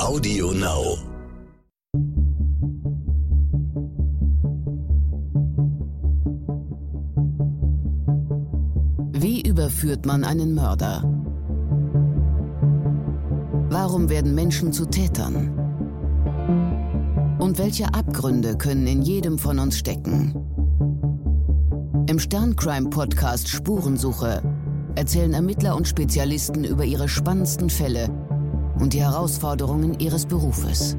Audio Now. Wie überführt man einen Mörder? Warum werden Menschen zu Tätern? Und welche Abgründe können in jedem von uns stecken? Im Sterncrime-Podcast Spurensuche erzählen Ermittler und Spezialisten über ihre spannendsten Fälle und die Herausforderungen ihres Berufes.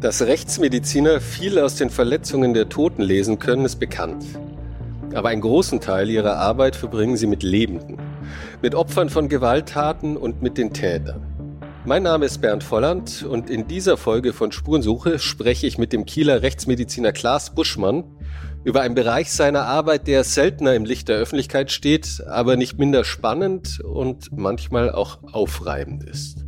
Dass Rechtsmediziner viel aus den Verletzungen der Toten lesen können, ist bekannt. Aber einen großen Teil ihrer Arbeit verbringen sie mit Lebenden, mit Opfern von Gewalttaten und mit den Tätern. Mein Name ist Bernd Volland und in dieser Folge von Spurensuche spreche ich mit dem Kieler Rechtsmediziner Klaas Buschmann über einen Bereich seiner Arbeit, der seltener im Licht der Öffentlichkeit steht, aber nicht minder spannend und manchmal auch aufreibend ist.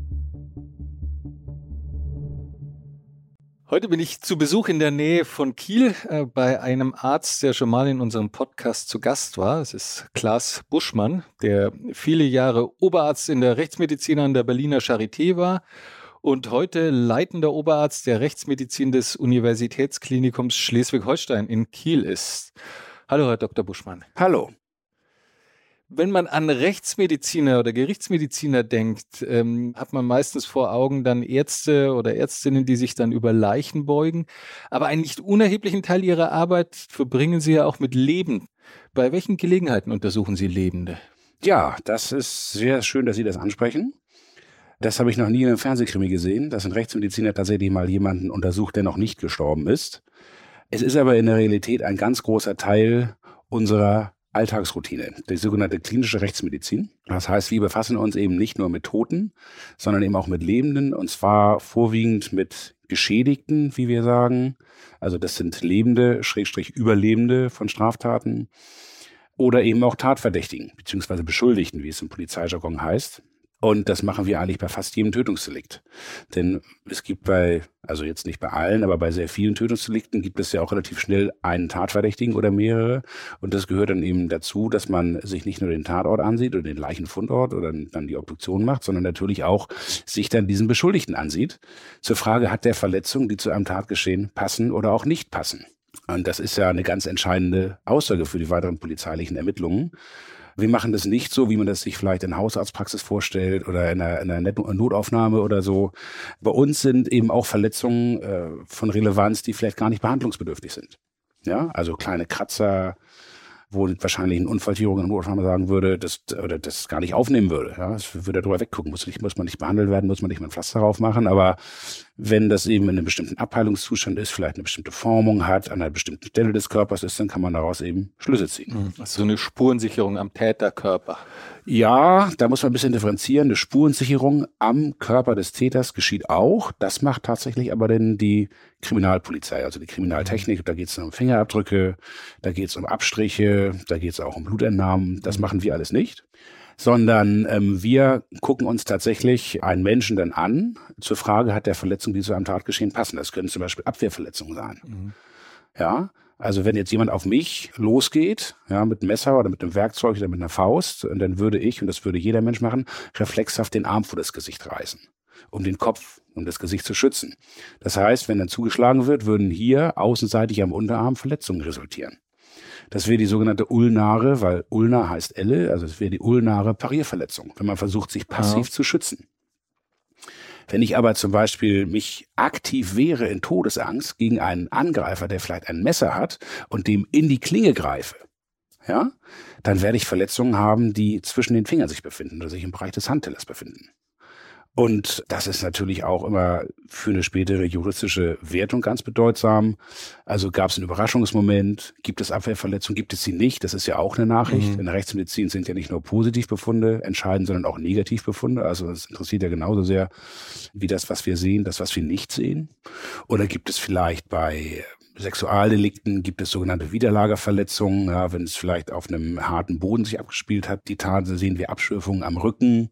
Heute bin ich zu Besuch in der Nähe von Kiel äh, bei einem Arzt, der schon mal in unserem Podcast zu Gast war. Es ist Klaas Buschmann, der viele Jahre Oberarzt in der Rechtsmedizin an der Berliner Charité war und heute leitender Oberarzt der Rechtsmedizin des Universitätsklinikums Schleswig-Holstein in Kiel ist. Hallo, Herr Dr. Buschmann. Hallo. Wenn man an Rechtsmediziner oder Gerichtsmediziner denkt, ähm, hat man meistens vor Augen dann Ärzte oder Ärztinnen, die sich dann über Leichen beugen. Aber einen nicht unerheblichen Teil ihrer Arbeit verbringen sie ja auch mit Leben. Bei welchen Gelegenheiten untersuchen Sie Lebende? Ja, das ist sehr schön, dass Sie das ansprechen. Das habe ich noch nie in einem Fernsehkrimi gesehen, dass ein Rechtsmediziner tatsächlich mal jemanden untersucht, der noch nicht gestorben ist. Es ist aber in der Realität ein ganz großer Teil unserer Alltagsroutine, die sogenannte klinische Rechtsmedizin. Das heißt, wir befassen uns eben nicht nur mit Toten, sondern eben auch mit Lebenden und zwar vorwiegend mit Geschädigten, wie wir sagen. Also das sind Lebende, Schrägstrich Überlebende von Straftaten oder eben auch Tatverdächtigen beziehungsweise Beschuldigten, wie es im Polizeijargon heißt. Und das machen wir eigentlich bei fast jedem Tötungsdelikt. Denn es gibt bei, also jetzt nicht bei allen, aber bei sehr vielen Tötungsdelikten gibt es ja auch relativ schnell einen Tatverdächtigen oder mehrere. Und das gehört dann eben dazu, dass man sich nicht nur den Tatort ansieht oder den Leichenfundort oder dann die Obduktion macht, sondern natürlich auch sich dann diesen Beschuldigten ansieht. Zur Frage, hat der Verletzung, die zu einem Tatgeschehen passen oder auch nicht passen? Und das ist ja eine ganz entscheidende Aussage für die weiteren polizeilichen Ermittlungen. Wir machen das nicht so, wie man das sich vielleicht in Hausarztpraxis vorstellt oder in einer, in einer Notaufnahme oder so. Bei uns sind eben auch Verletzungen äh, von Relevanz, die vielleicht gar nicht behandlungsbedürftig sind. Ja, also kleine Kratzer, wo wahrscheinlich ein Unfallchirurg in sagen würde, das, oder das gar nicht aufnehmen würde. Ja, das würde drüber weggucken. Muss, nicht, muss man nicht behandelt werden, muss man nicht mal ein Pflaster drauf machen. Aber wenn das eben in einem bestimmten Abheilungszustand ist, vielleicht eine bestimmte Formung hat, an einer bestimmten Stelle des Körpers ist, dann kann man daraus eben Schlüsse ziehen. Also so eine Spurensicherung am Täterkörper. Ja, da muss man ein bisschen differenzieren. Eine Spurensicherung am Körper des Täters geschieht auch. Das macht tatsächlich aber denn die Kriminalpolizei, also die Kriminaltechnik. Da geht es um Fingerabdrücke, da geht es um Abstriche, da geht es auch um Blutentnahmen. Das mhm. machen wir alles nicht sondern ähm, wir gucken uns tatsächlich einen Menschen dann an zur Frage, hat der Verletzung, die zu einem Tatgeschehen passen. Das können zum Beispiel Abwehrverletzungen sein. Mhm. Ja, also wenn jetzt jemand auf mich losgeht, ja, mit einem Messer oder mit einem Werkzeug oder mit einer Faust, dann würde ich, und das würde jeder Mensch machen, reflexhaft den Arm vor das Gesicht reißen, um den Kopf, um das Gesicht zu schützen. Das heißt, wenn dann zugeschlagen wird, würden hier außenseitig am Unterarm Verletzungen resultieren. Das wäre die sogenannte ulnare, weil ulna heißt Elle, also es wäre die ulnare Parierverletzung, wenn man versucht, sich passiv ja. zu schützen. Wenn ich aber zum Beispiel mich aktiv wehre in Todesangst gegen einen Angreifer, der vielleicht ein Messer hat und dem in die Klinge greife, ja, dann werde ich Verletzungen haben, die zwischen den Fingern sich befinden oder sich im Bereich des Handtellers befinden. Und das ist natürlich auch immer für eine spätere juristische Wertung ganz bedeutsam. Also gab es einen Überraschungsmoment, gibt es Abwehrverletzungen, gibt es sie nicht? Das ist ja auch eine Nachricht. Mhm. In der Rechtsmedizin sind ja nicht nur Positivbefunde entscheidend, sondern auch Negativbefunde. Also das interessiert ja genauso sehr wie das, was wir sehen, das, was wir nicht sehen. Oder gibt es vielleicht bei Sexualdelikten gibt es sogenannte Widerlagerverletzungen, ja, wenn es vielleicht auf einem harten Boden sich abgespielt hat. Die Tat sehen wir Abschürfungen am Rücken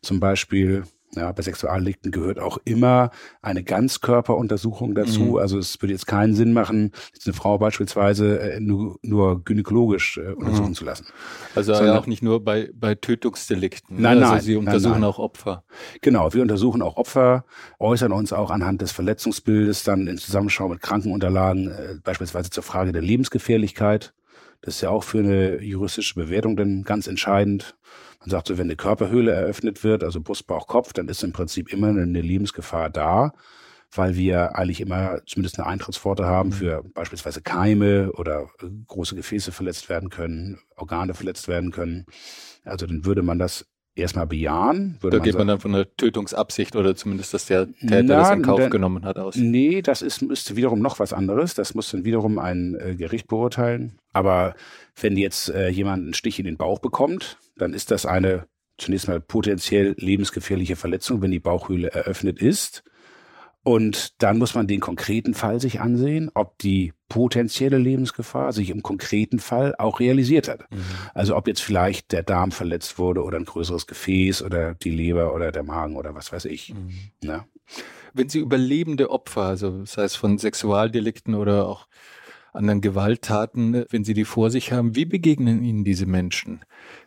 zum Beispiel Ja, bei Sexualdelikten gehört auch immer eine Ganzkörperuntersuchung dazu. Mhm. Also es würde jetzt keinen Sinn machen, eine Frau beispielsweise äh, nur, nur gynäkologisch äh, untersuchen mhm. zu lassen. Also Sondern, auch nicht nur bei, bei Tötungsdelikten. Ne? Nein, also nein. Sie untersuchen nein, nein. auch Opfer. Genau, wir untersuchen auch Opfer, äußern uns auch anhand des Verletzungsbildes dann in Zusammenschau mit Krankenunterlagen, äh, beispielsweise zur Frage der Lebensgefährlichkeit. Das ist ja auch für eine juristische Bewertung dann ganz entscheidend. Man sagt so, wenn eine Körperhöhle eröffnet wird, also Brust, Bauch, Kopf, dann ist im Prinzip immer eine Lebensgefahr da, weil wir eigentlich immer zumindest eine Eintrittspforte haben für beispielsweise Keime oder große Gefäße verletzt werden können, Organe verletzt werden können. Also dann würde man das erstmal bejahen. da geht man dann von einer Tötungsabsicht oder zumindest, dass der Täter na, das in Kauf dann, genommen hat aus. Nee, das ist, ist wiederum noch was anderes. Das muss dann wiederum ein äh, Gericht beurteilen. Aber wenn jetzt äh, jemand einen Stich in den Bauch bekommt, dann ist das eine zunächst mal potenziell lebensgefährliche Verletzung, wenn die Bauchhöhle eröffnet ist. Und dann muss man den konkreten Fall sich ansehen, ob die potenzielle Lebensgefahr sich im konkreten Fall auch realisiert hat. Mhm. Also ob jetzt vielleicht der Darm verletzt wurde oder ein größeres Gefäß oder die Leber oder der Magen oder was weiß ich. Mhm. Ja. Wenn Sie überlebende Opfer, also sei es von Sexualdelikten oder auch anderen Gewalttaten, wenn Sie die vor sich haben, wie begegnen Ihnen diese Menschen?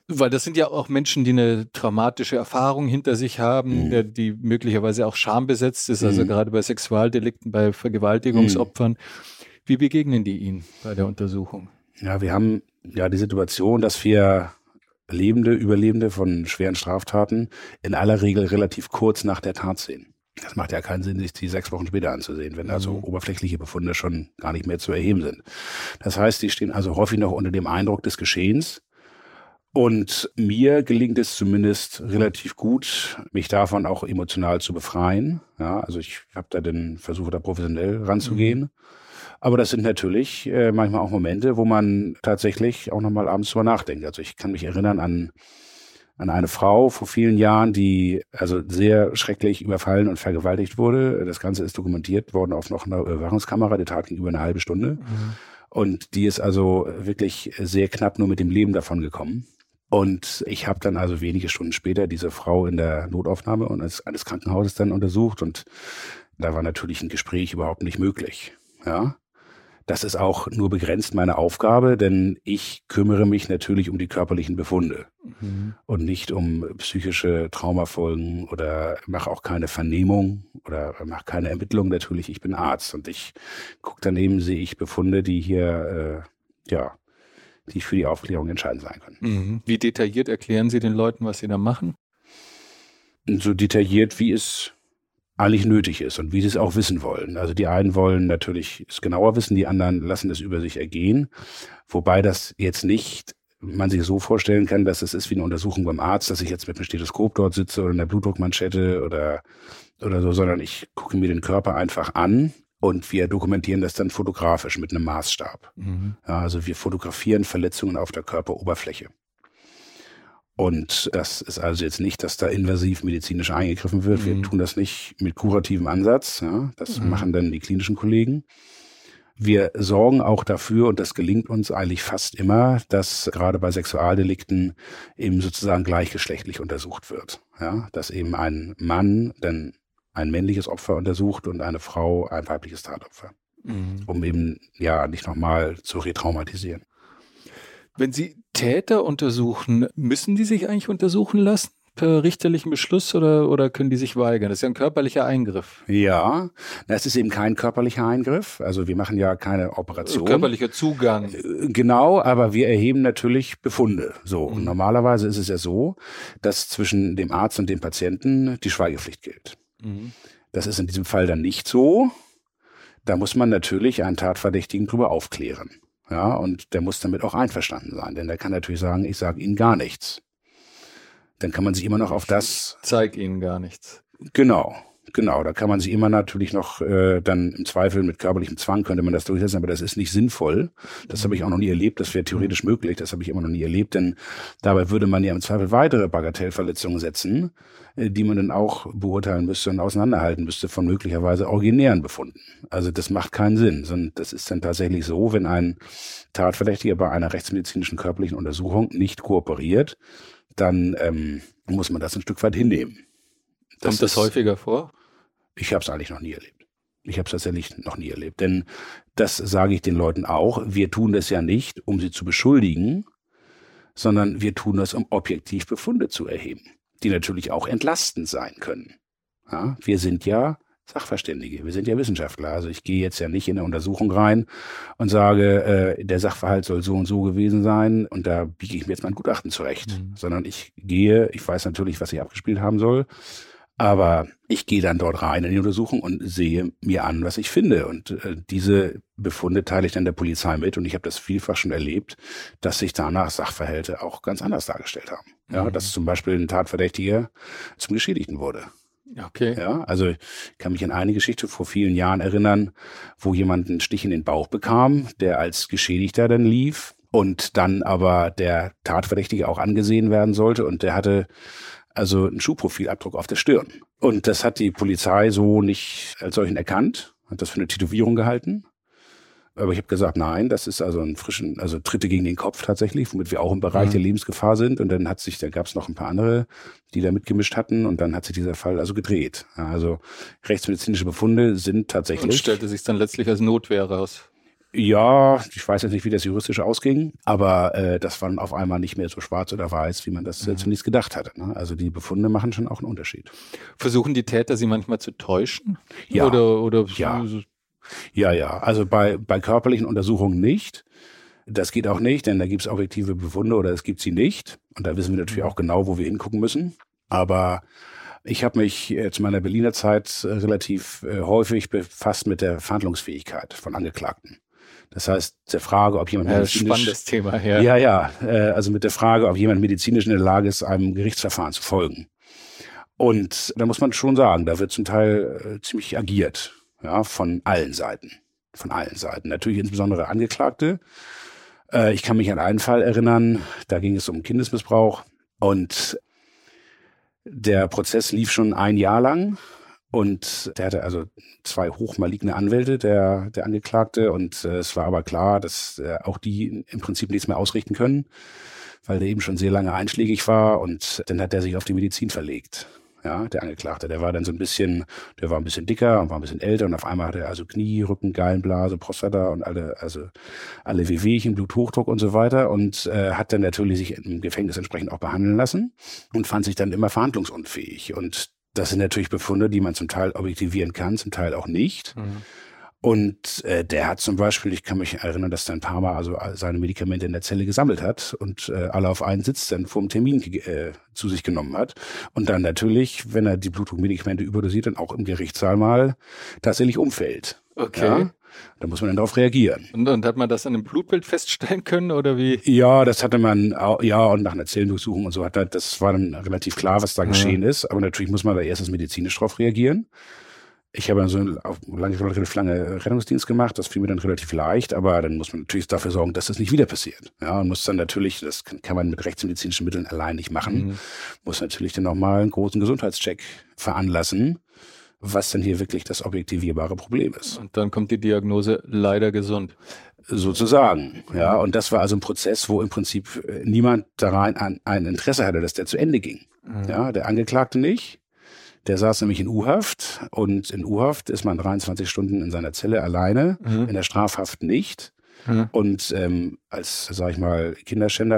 Weil das sind ja auch Menschen, die eine traumatische Erfahrung hinter sich haben, mhm. der, die möglicherweise auch schambesetzt ist, also mhm. gerade bei Sexualdelikten, bei Vergewaltigungsopfern. Mhm. Wie begegnen die Ihnen bei der Untersuchung? Ja, wir haben ja die Situation, dass wir Lebende, Überlebende von schweren Straftaten in aller Regel relativ kurz nach der Tat sehen. Das macht ja keinen Sinn, sich die sechs Wochen später anzusehen, wenn also mhm. oberflächliche Befunde schon gar nicht mehr zu erheben sind. Das heißt, die stehen also häufig noch unter dem Eindruck des Geschehens und mir gelingt es zumindest relativ gut, mich davon auch emotional zu befreien. Ja, also ich habe da den Versuche da professionell ranzugehen. Mhm. Aber das sind natürlich äh, manchmal auch Momente, wo man tatsächlich auch nochmal abends drüber nachdenkt. Also ich kann mich erinnern an an eine Frau vor vielen Jahren, die also sehr schrecklich überfallen und vergewaltigt wurde. Das Ganze ist dokumentiert worden auf noch einer Überwachungskamera. Die Tat ging über eine halbe Stunde. Mhm. Und die ist also wirklich sehr knapp nur mit dem Leben davon gekommen. Und ich habe dann also wenige Stunden später diese Frau in der Notaufnahme und eines, eines Krankenhauses dann untersucht und da war natürlich ein Gespräch überhaupt nicht möglich. Ja. Das ist auch nur begrenzt meine Aufgabe, denn ich kümmere mich natürlich um die körperlichen Befunde mhm. und nicht um psychische Traumafolgen oder mache auch keine Vernehmung oder mache keine Ermittlung natürlich. Ich bin Arzt und ich gucke daneben, sehe ich Befunde, die hier äh, ja die für die Aufklärung entscheidend sein können. Mhm. Wie detailliert erklären Sie den Leuten, was Sie da machen? So detailliert, wie es eigentlich nötig ist und wie sie es auch wissen wollen. Also die einen wollen natürlich es genauer wissen, die anderen lassen es über sich ergehen, wobei das jetzt nicht man sich so vorstellen kann, dass es ist wie eine Untersuchung beim Arzt, dass ich jetzt mit einem Stethoskop dort sitze oder in der Blutdruckmanschette oder oder so, sondern ich gucke mir den Körper einfach an und wir dokumentieren das dann fotografisch mit einem Maßstab. Mhm. Also wir fotografieren Verletzungen auf der Körperoberfläche. Und das ist also jetzt nicht, dass da invasiv medizinisch eingegriffen wird. Wir mhm. tun das nicht mit kurativem Ansatz. Ja, das mhm. machen dann die klinischen Kollegen. Wir sorgen auch dafür, und das gelingt uns eigentlich fast immer, dass gerade bei Sexualdelikten eben sozusagen gleichgeschlechtlich untersucht wird. Ja, dass eben ein Mann dann ein männliches Opfer untersucht und eine Frau ein weibliches Tatopfer. Mhm. Um eben ja nicht nochmal zu retraumatisieren. Wenn Sie Täter untersuchen, müssen die sich eigentlich untersuchen lassen? per richterlichen Beschluss oder, oder können die sich weigern? Das ist ja ein körperlicher Eingriff. Ja, das ist eben kein körperlicher Eingriff. Also wir machen ja keine Operation. Körperlicher Zugang. Äh, genau, aber wir erheben natürlich Befunde. So. Mhm. Und normalerweise ist es ja so, dass zwischen dem Arzt und dem Patienten die Schweigepflicht gilt. Mhm. Das ist in diesem Fall dann nicht so. Da muss man natürlich einen Tatverdächtigen drüber aufklären. Ja, und der muss damit auch einverstanden sein, denn der kann natürlich sagen, ich sage Ihnen gar nichts. Dann kann man sich immer noch auf das. Zeig Ihnen gar nichts. Genau. Genau, da kann man sich immer natürlich noch äh, dann im Zweifel mit körperlichem Zwang könnte man das durchsetzen, aber das ist nicht sinnvoll. Das habe ich auch noch nie erlebt. Das wäre theoretisch möglich. Das habe ich immer noch nie erlebt, denn dabei würde man ja im Zweifel weitere Bagatellverletzungen setzen, äh, die man dann auch beurteilen müsste und auseinanderhalten müsste von möglicherweise originären Befunden. Also das macht keinen Sinn, sondern das ist dann tatsächlich so, wenn ein Tatverdächtiger bei einer rechtsmedizinischen körperlichen Untersuchung nicht kooperiert, dann ähm, muss man das ein Stück weit hinnehmen Das Kommt das häufiger vor? Ich habe es eigentlich noch nie erlebt. Ich habe es tatsächlich noch nie erlebt. Denn das sage ich den Leuten auch. Wir tun das ja nicht, um sie zu beschuldigen, sondern wir tun das, um objektiv Befunde zu erheben, die natürlich auch entlastend sein können. Ja, wir sind ja Sachverständige, wir sind ja Wissenschaftler. Also ich gehe jetzt ja nicht in eine Untersuchung rein und sage, äh, der Sachverhalt soll so und so gewesen sein und da biege ich mir jetzt mein Gutachten zurecht, mhm. sondern ich gehe, ich weiß natürlich, was ich abgespielt haben soll, aber ich gehe dann dort rein in die Untersuchung und sehe mir an, was ich finde. Und äh, diese Befunde teile ich dann der Polizei mit. Und ich habe das vielfach schon erlebt, dass sich danach Sachverhalte auch ganz anders dargestellt haben. Ja, mhm. dass zum Beispiel ein Tatverdächtiger zum Geschädigten wurde. Okay. Ja, also ich kann mich an eine Geschichte vor vielen Jahren erinnern, wo jemand einen Stich in den Bauch bekam, der als Geschädigter dann lief und dann aber der Tatverdächtige auch angesehen werden sollte und der hatte also ein Schuhprofilabdruck auf der Stirn. Und das hat die Polizei so nicht als solchen erkannt, hat das für eine Tätowierung gehalten. Aber ich habe gesagt, nein, das ist also ein frischen, also Tritte gegen den Kopf tatsächlich, womit wir auch im Bereich mhm. der Lebensgefahr sind. Und dann hat sich, da gab es noch ein paar andere, die da mitgemischt hatten und dann hat sich dieser Fall also gedreht. Also rechtsmedizinische Befunde sind tatsächlich. Und stellte sich dann letztlich als Notwehr raus. Ja, ich weiß jetzt nicht, wie das juristisch ausging, aber äh, das war dann auf einmal nicht mehr so schwarz oder weiß, wie man das äh, mhm. zunächst gedacht hatte. Ne? Also die Befunde machen schon auch einen Unterschied. Versuchen die Täter sie manchmal zu täuschen? Ja. Oder, oder ja. ja, ja. Also bei, bei körperlichen Untersuchungen nicht. Das geht auch nicht, denn da gibt es objektive Befunde oder es gibt sie nicht. Und da wissen wir natürlich auch genau, wo wir hingucken müssen. Aber ich habe mich äh, zu meiner Berliner Zeit äh, relativ äh, häufig befasst mit der Verhandlungsfähigkeit von Angeklagten. Das heißt, der Frage, ob jemand ja, medizinisch, spannendes Thema, ja. Ja, ja, äh, also mit der Frage, ob jemand medizinisch in der Lage ist, einem Gerichtsverfahren zu folgen. Und da muss man schon sagen, da wird zum Teil äh, ziemlich agiert, ja, von allen Seiten, von allen Seiten. Natürlich insbesondere Angeklagte. Äh, ich kann mich an einen Fall erinnern, da ging es um Kindesmissbrauch und der Prozess lief schon ein Jahr lang und der hatte also zwei hochmaligne Anwälte, der, der Angeklagte. Und äh, es war aber klar, dass äh, auch die im Prinzip nichts mehr ausrichten können, weil der eben schon sehr lange einschlägig war. Und dann hat er sich auf die Medizin verlegt. Ja, der Angeklagte, der war dann so ein bisschen, der war ein bisschen dicker und war ein bisschen älter und auf einmal hatte er also Knie, Rücken, Gallenblase, Prostata und alle, also alle Wehwehchen, Bluthochdruck und so weiter und äh, hat dann natürlich sich im Gefängnis entsprechend auch behandeln lassen und fand sich dann immer verhandlungsunfähig und das sind natürlich Befunde, die man zum Teil objektivieren kann, zum Teil auch nicht. Mhm. Und äh, der hat zum Beispiel, ich kann mich erinnern, dass er ein paar Mal also seine Medikamente in der Zelle gesammelt hat und äh, alle auf einen Sitz dann vor dem Termin äh, zu sich genommen hat. Und dann natürlich, wenn er die Blutdruckmedikamente überdosiert, dann auch im Gerichtssaal mal tatsächlich umfällt. Okay. Ja? Da muss man dann darauf reagieren. Und, und hat man das an einem Blutbild feststellen können oder wie? Ja, das hatte man, ja, und nach einer Zellendurchsuchung und so hat das war dann relativ klar, was da ja. geschehen ist. Aber natürlich muss man da erstens medizinisch drauf reagieren. Ich habe dann so einen lange, relativ lange Rettungsdienst gemacht, das fiel mir dann relativ leicht, aber dann muss man natürlich dafür sorgen, dass das nicht wieder passiert. Ja, und muss dann natürlich, das kann man mit rechtsmedizinischen Mitteln allein nicht machen, mhm. muss natürlich dann nochmal einen großen Gesundheitscheck veranlassen was denn hier wirklich das objektivierbare Problem ist. Und dann kommt die Diagnose leider gesund. Sozusagen, ja. Und das war also ein Prozess, wo im Prinzip äh, niemand daran ein, ein Interesse hatte, dass der zu Ende ging. Mhm. Ja, der Angeklagte nicht. Der saß nämlich in U-Haft und in U-Haft ist man 23 Stunden in seiner Zelle alleine, mhm. in der Strafhaft nicht. Mhm. Und ähm, als, sag ich mal, Kinderschänder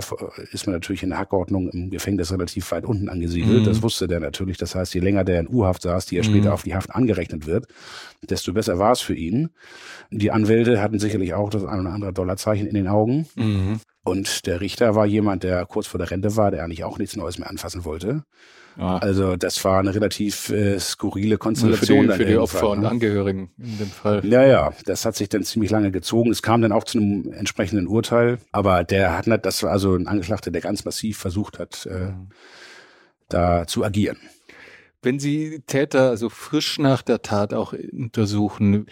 ist man natürlich in der Hackordnung im Gefängnis relativ weit unten angesiedelt. Mhm. Das wusste der natürlich. Das heißt, je länger der in U-Haft saß, die ja später mhm. auf die Haft angerechnet wird, desto besser war es für ihn. Die Anwälte hatten sicherlich auch das ein oder andere Dollarzeichen in den Augen. Mhm. Und der Richter war jemand, der kurz vor der Rente war, der eigentlich auch nichts Neues mehr anfassen wollte. Ja. Also das war eine relativ äh, skurrile Konstellation. Für die, für die Opfer Fall, und ne? Angehörigen in dem Fall. Ja, ja, das hat sich dann ziemlich lange gezogen. Es kam dann auch zu einem entsprechenden Urteil, aber der hat nicht, das war also ein Angeklagter, der ganz massiv versucht hat, äh, da zu agieren. Wenn Sie Täter also frisch nach der Tat auch untersuchen,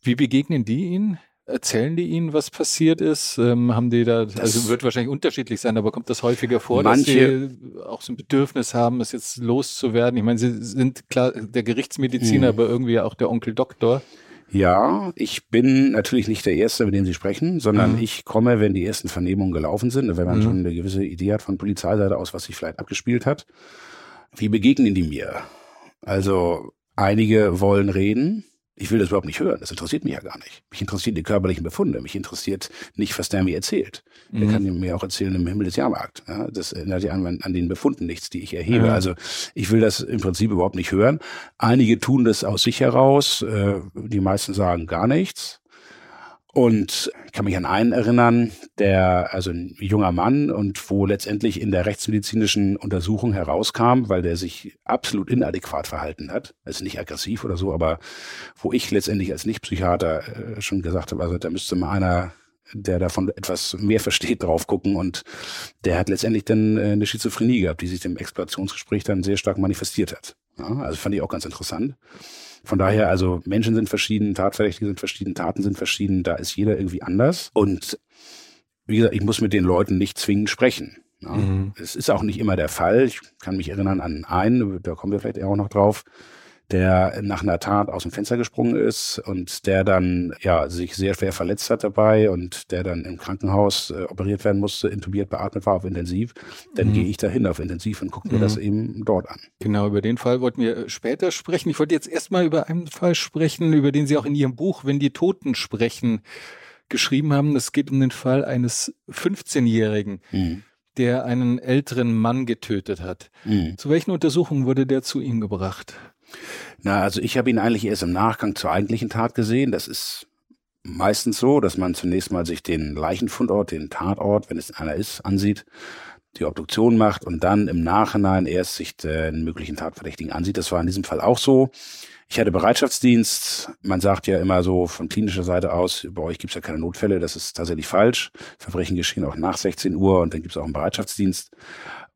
wie begegnen die Ihnen? Erzählen die Ihnen, was passiert ist? Ähm, haben die da, das also wird wahrscheinlich unterschiedlich sein, aber kommt das häufiger vor, manche, dass sie auch so ein Bedürfnis haben, es jetzt loszuwerden? Ich meine, Sie sind klar der Gerichtsmediziner, mhm. aber irgendwie auch der Onkel Doktor. Ja, ich bin natürlich nicht der Erste, mit dem Sie sprechen, sondern mhm. ich komme, wenn die ersten Vernehmungen gelaufen sind, wenn man mhm. schon eine gewisse Idee hat von Polizeiseite aus, was sich vielleicht abgespielt hat. Wie begegnen die mir? Also einige wollen reden, ich will das überhaupt nicht hören. Das interessiert mich ja gar nicht. Mich interessieren die körperlichen Befunde. Mich interessiert nicht, was der mir erzählt. Mhm. Der kann mir auch erzählen im Himmel des Jahrmarkt. Ja, das erinnert ja an, an, den Befunden nichts, die ich erhebe. Ja. Also ich will das im Prinzip überhaupt nicht hören. Einige tun das aus sich heraus. Äh, die meisten sagen gar nichts. Und kann mich an einen erinnern, der, also ein junger Mann und wo letztendlich in der rechtsmedizinischen Untersuchung herauskam, weil der sich absolut inadäquat verhalten hat, also nicht aggressiv oder so, aber wo ich letztendlich als Nicht-Psychiater äh, schon gesagt habe, also da müsste mal einer der davon etwas mehr versteht, drauf gucken. Und der hat letztendlich dann äh, eine Schizophrenie gehabt, die sich im Explorationsgespräch dann sehr stark manifestiert hat. Ja, also fand ich auch ganz interessant. Von daher, also Menschen sind verschieden, Tatverdächtige sind verschieden, Taten sind verschieden, da ist jeder irgendwie anders. Und wie gesagt, ich muss mit den Leuten nicht zwingend sprechen. Ja. Mhm. Es ist auch nicht immer der Fall. Ich kann mich erinnern an einen, da kommen wir vielleicht auch noch drauf der nach einer Tat aus dem Fenster gesprungen ist und der dann ja sich sehr schwer verletzt hat dabei und der dann im Krankenhaus äh, operiert werden musste, intubiert, beatmet war auf Intensiv, dann mhm. gehe ich dahin auf Intensiv und gucke mir mhm. das eben dort an. Genau, über den Fall wollten wir äh, später sprechen. Ich wollte jetzt erstmal über einen Fall sprechen, über den Sie auch in Ihrem Buch Wenn die Toten sprechen geschrieben haben. Es geht um den Fall eines 15-Jährigen. Mhm der einen älteren Mann getötet hat. Mhm. Zu welchen Untersuchungen wurde der zu Ihnen gebracht? Na, also ich habe ihn eigentlich erst im Nachgang zur eigentlichen Tat gesehen. Das ist meistens so, dass man zunächst mal sich den Leichenfundort, den Tatort, wenn es einer ist, ansieht, die Obduktion macht und dann im Nachhinein erst sich den möglichen Tatverdächtigen ansieht. Das war in diesem Fall auch so. Ich hatte Bereitschaftsdienst. Man sagt ja immer so von klinischer Seite aus, bei euch gibt's ja keine Notfälle. Das ist tatsächlich falsch. Verbrechen geschehen auch nach 16 Uhr und dann gibt's auch einen Bereitschaftsdienst.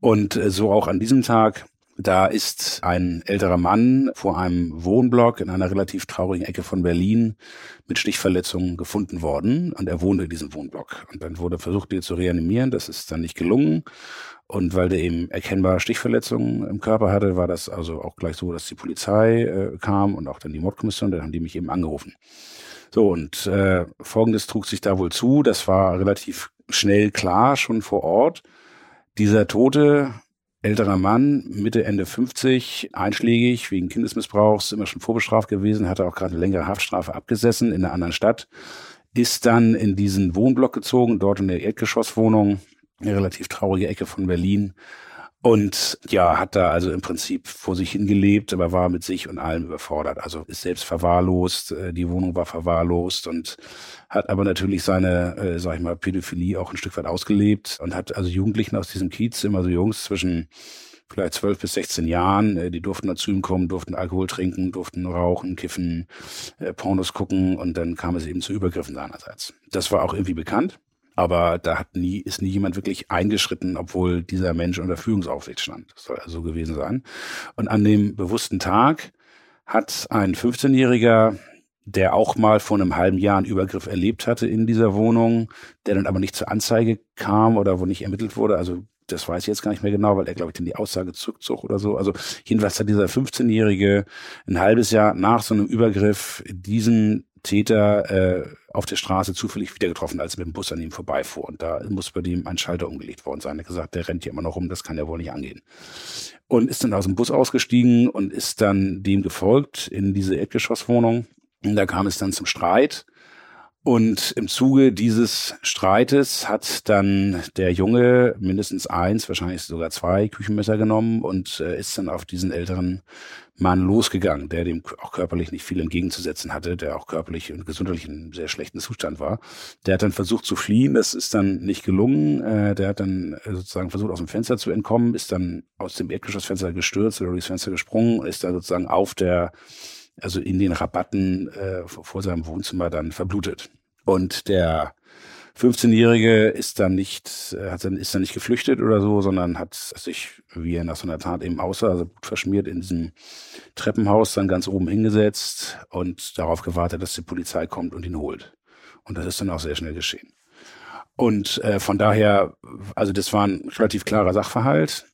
Und äh, so auch an diesem Tag. Da ist ein älterer Mann vor einem Wohnblock in einer relativ traurigen Ecke von Berlin mit Stichverletzungen gefunden worden und er wohnte in diesem Wohnblock. Und dann wurde versucht, ihn zu reanimieren. Das ist dann nicht gelungen. Und weil der eben erkennbar Stichverletzungen im Körper hatte, war das also auch gleich so, dass die Polizei äh, kam und auch dann die Mordkommission, dann haben die mich eben angerufen. So, und äh, folgendes trug sich da wohl zu, das war relativ schnell klar, schon vor Ort. Dieser Tote älterer Mann, Mitte, Ende 50, einschlägig wegen Kindesmissbrauchs, immer schon vorbestraft gewesen, hatte auch gerade eine längere Haftstrafe abgesessen in einer anderen Stadt, ist dann in diesen Wohnblock gezogen, dort in der Erdgeschosswohnung, eine relativ traurige Ecke von Berlin, und ja, hat da also im Prinzip vor sich hingelebt, aber war mit sich und allem überfordert. Also ist selbst verwahrlost, äh, die Wohnung war verwahrlost und hat aber natürlich seine, äh, sag ich mal, Pädophilie auch ein Stück weit ausgelebt und hat also Jugendlichen aus diesem Kiez, immer so Jungs zwischen vielleicht zwölf bis 16 Jahren, äh, die durften da zu ihm kommen, durften Alkohol trinken, durften rauchen, kiffen, äh, Pornos gucken und dann kam es eben zu Übergriffen seinerseits. Das war auch irgendwie bekannt. Aber da hat nie, ist nie jemand wirklich eingeschritten, obwohl dieser Mensch unter Führungsaufsicht stand. Das soll also so gewesen sein. Und an dem bewussten Tag hat ein 15-Jähriger, der auch mal vor einem halben Jahr einen Übergriff erlebt hatte in dieser Wohnung, der dann aber nicht zur Anzeige kam oder wo nicht ermittelt wurde, also das weiß ich jetzt gar nicht mehr genau, weil er, glaube ich, dann die Aussage zurückzog oder so. Also jedenfalls hat dieser 15-Jährige ein halbes Jahr nach so einem Übergriff diesen Täter äh, auf der Straße zufällig wieder getroffen, als er mit dem Bus an ihm vorbeifuhr. Und da muss bei dem ein Schalter umgelegt worden sein. Er hat gesagt, der rennt hier immer noch rum, das kann ja wohl nicht angehen. Und ist dann aus dem Bus ausgestiegen und ist dann dem gefolgt in diese Erdgeschosswohnung. Und da kam es dann zum Streit. Und im Zuge dieses Streites hat dann der Junge mindestens eins, wahrscheinlich sogar zwei Küchenmesser genommen und äh, ist dann auf diesen älteren Mann losgegangen, der dem auch körperlich nicht viel entgegenzusetzen hatte, der auch körperlich und gesundheitlich in einem sehr schlechten Zustand war. Der hat dann versucht zu fliehen, das ist dann nicht gelungen. Äh, der hat dann äh, sozusagen versucht, aus dem Fenster zu entkommen, ist dann aus dem Erdgeschossfenster gestürzt oder durchs Fenster gesprungen ist dann sozusagen auf der also in den Rabatten äh, vor seinem Wohnzimmer dann verblutet. Und der 15-Jährige ist dann nicht, äh, hat dann, ist dann nicht geflüchtet oder so, sondern hat sich, wie er nach so einer Tat eben aussah, also verschmiert in diesem Treppenhaus dann ganz oben hingesetzt und darauf gewartet, dass die Polizei kommt und ihn holt. Und das ist dann auch sehr schnell geschehen. Und äh, von daher, also das war ein relativ klarer Sachverhalt.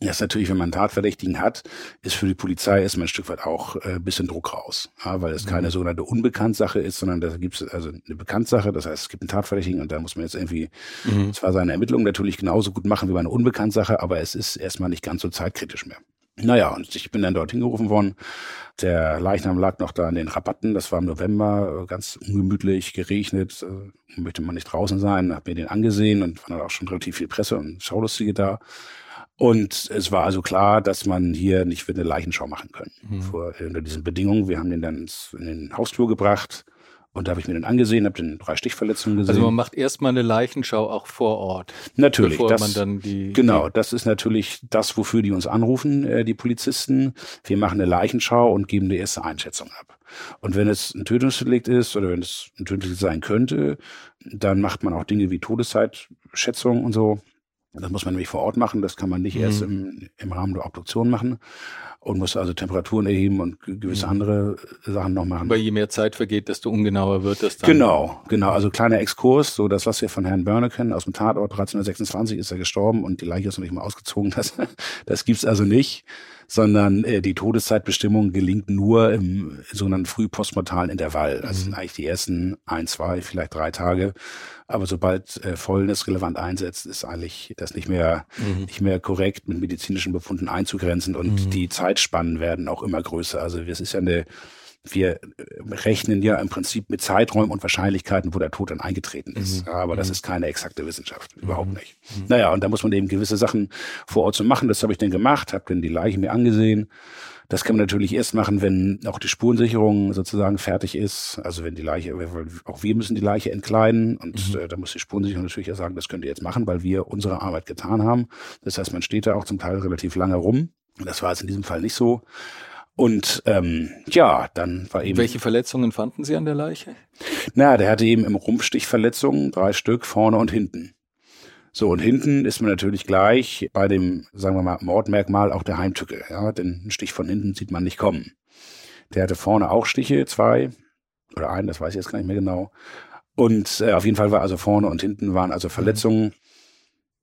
Das ist natürlich, wenn man einen Tatverdächtigen hat, ist für die Polizei erstmal ein Stück weit auch äh, bisschen Druck raus, ja, weil es keine mhm. sogenannte Unbekanntsache ist, sondern da gibt es also eine Bekanntsache, das heißt, es gibt einen Tatverdächtigen und da muss man jetzt irgendwie mhm. zwar seine Ermittlungen natürlich genauso gut machen wie bei einer Unbekanntsache, aber es ist erstmal nicht ganz so zeitkritisch mehr. Naja, und ich bin dann dorthin gerufen worden. Der Leichnam lag noch da in den Rabatten. Das war im November, ganz ungemütlich, geregnet. Äh, möchte man nicht draußen sein. Hab mir den angesehen und war dann auch schon relativ viel Presse und Schaulustige da. Und es war also klar, dass man hier nicht für eine Leichenschau machen können. Mhm. Vor, unter diesen Bedingungen. Wir haben den dann in den Hausflur gebracht und da habe ich mir den angesehen, habe den drei Stichverletzungen gesehen. Also man macht erstmal eine Leichenschau auch vor Ort. Natürlich. Bevor das, man dann die, genau, das ist natürlich das, wofür die uns anrufen, äh, die Polizisten. Wir machen eine Leichenschau und geben eine erste Einschätzung ab. Und wenn es ein Tötungsdelikt ist oder wenn es ein Tötungsdelikt sein könnte, dann macht man auch Dinge wie Todeszeitschätzung und so. Das muss man nämlich vor Ort machen, das kann man nicht mhm. erst im, im Rahmen der Obduktion machen und muss also Temperaturen erheben und gewisse mhm. andere Sachen noch machen. Aber je mehr Zeit vergeht, desto ungenauer wird das dann. Genau, genau. Also kleiner Exkurs, so das, was wir von Herrn Börne kennen, aus dem Tatort 1326 ist er gestorben und die Leiche ist noch nicht mal ausgezogen. Das, das gibt's also nicht sondern äh, die Todeszeitbestimmung gelingt nur im sogenannten frühpostmortalen Intervall. Also mhm. sind eigentlich die ersten ein, zwei, vielleicht drei Tage. Aber sobald äh, Fäulnis relevant einsetzt, ist eigentlich das nicht mehr, mhm. nicht mehr korrekt mit medizinischen Befunden einzugrenzen und mhm. die Zeitspannen werden auch immer größer. Also es ist ja eine wir rechnen ja im Prinzip mit Zeiträumen und Wahrscheinlichkeiten, wo der Tod dann eingetreten ist. Mhm. Aber das mhm. ist keine exakte Wissenschaft, überhaupt mhm. nicht. Mhm. Naja, und da muss man eben gewisse Sachen vor Ort so machen. Das habe ich dann gemacht, habe dann die Leiche mir angesehen. Das kann man natürlich erst machen, wenn auch die Spurensicherung sozusagen fertig ist. Also wenn die Leiche, auch wir müssen die Leiche entkleiden und mhm. äh, da muss die Spurensicherung natürlich ja sagen, das könnt ihr jetzt machen, weil wir unsere Arbeit getan haben. Das heißt, man steht da auch zum Teil relativ lange rum. Das war jetzt in diesem Fall nicht so. Und ähm, ja, dann war eben. Welche Verletzungen fanden Sie an der Leiche? Na, der hatte eben im Rumpfstich Verletzungen, drei Stück, vorne und hinten. So, und hinten ist man natürlich gleich bei dem, sagen wir mal, Mordmerkmal auch der Heimtücke. Ja, denn ein Stich von hinten sieht man nicht kommen. Der hatte vorne auch Stiche, zwei oder einen, das weiß ich jetzt gar nicht mehr genau. Und äh, auf jeden Fall war also vorne und hinten waren also Verletzungen.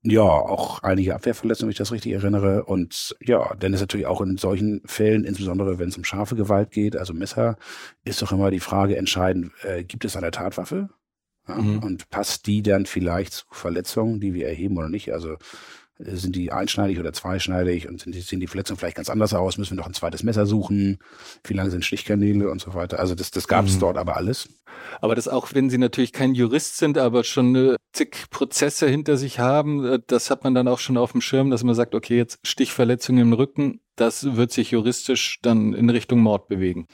Ja, auch einige Abwehrverletzungen, wenn ich das richtig erinnere. Und ja, denn es natürlich auch in solchen Fällen, insbesondere wenn es um scharfe Gewalt geht, also Messer, ist doch immer die Frage entscheidend, äh, gibt es eine Tatwaffe? Ja, mhm. Und passt die dann vielleicht zu Verletzungen, die wir erheben oder nicht? Also sind die einschneidig oder zweischneidig und sind die, sehen die Verletzungen vielleicht ganz anders aus? Müssen wir noch ein zweites Messer suchen? Wie lange sind Stichkanäle und so weiter? Also das, das gab es mhm. dort aber alles. Aber das auch, wenn Sie natürlich kein Jurist sind, aber schon zig Prozesse hinter sich haben, äh, das hat man dann auch schon auf dem Schirm, dass man sagt, okay, jetzt Stichverletzung im Rücken, das wird sich juristisch dann in Richtung Mord bewegen.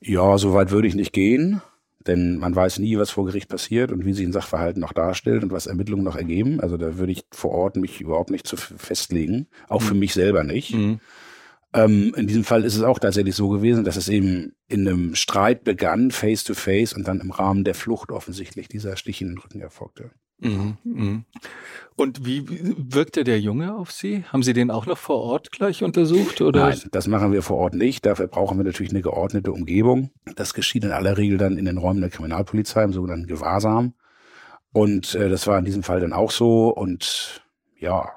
Ja, so weit würde ich nicht gehen. Denn man weiß nie, was vor Gericht passiert und wie sich ein Sachverhalt noch darstellt und was Ermittlungen noch ergeben. Also da würde ich vor Ort mich überhaupt nicht zu festlegen. Auch mhm. für mich selber nicht. Mhm. Ähm, in diesem Fall ist es auch tatsächlich so gewesen, dass es eben in einem Streit begann, face to face, und dann im Rahmen der Flucht offensichtlich dieser Stich in den Rücken erfolgte. Mhm, mhm. Und wie wirkte der Junge auf Sie? Haben Sie den auch noch vor Ort gleich untersucht? Oder? Nein, das machen wir vor Ort nicht. Dafür brauchen wir natürlich eine geordnete Umgebung. Das geschieht in aller Regel dann in den Räumen der Kriminalpolizei, im sogenannten Gewahrsam. Und äh, das war in diesem Fall dann auch so. Und ja,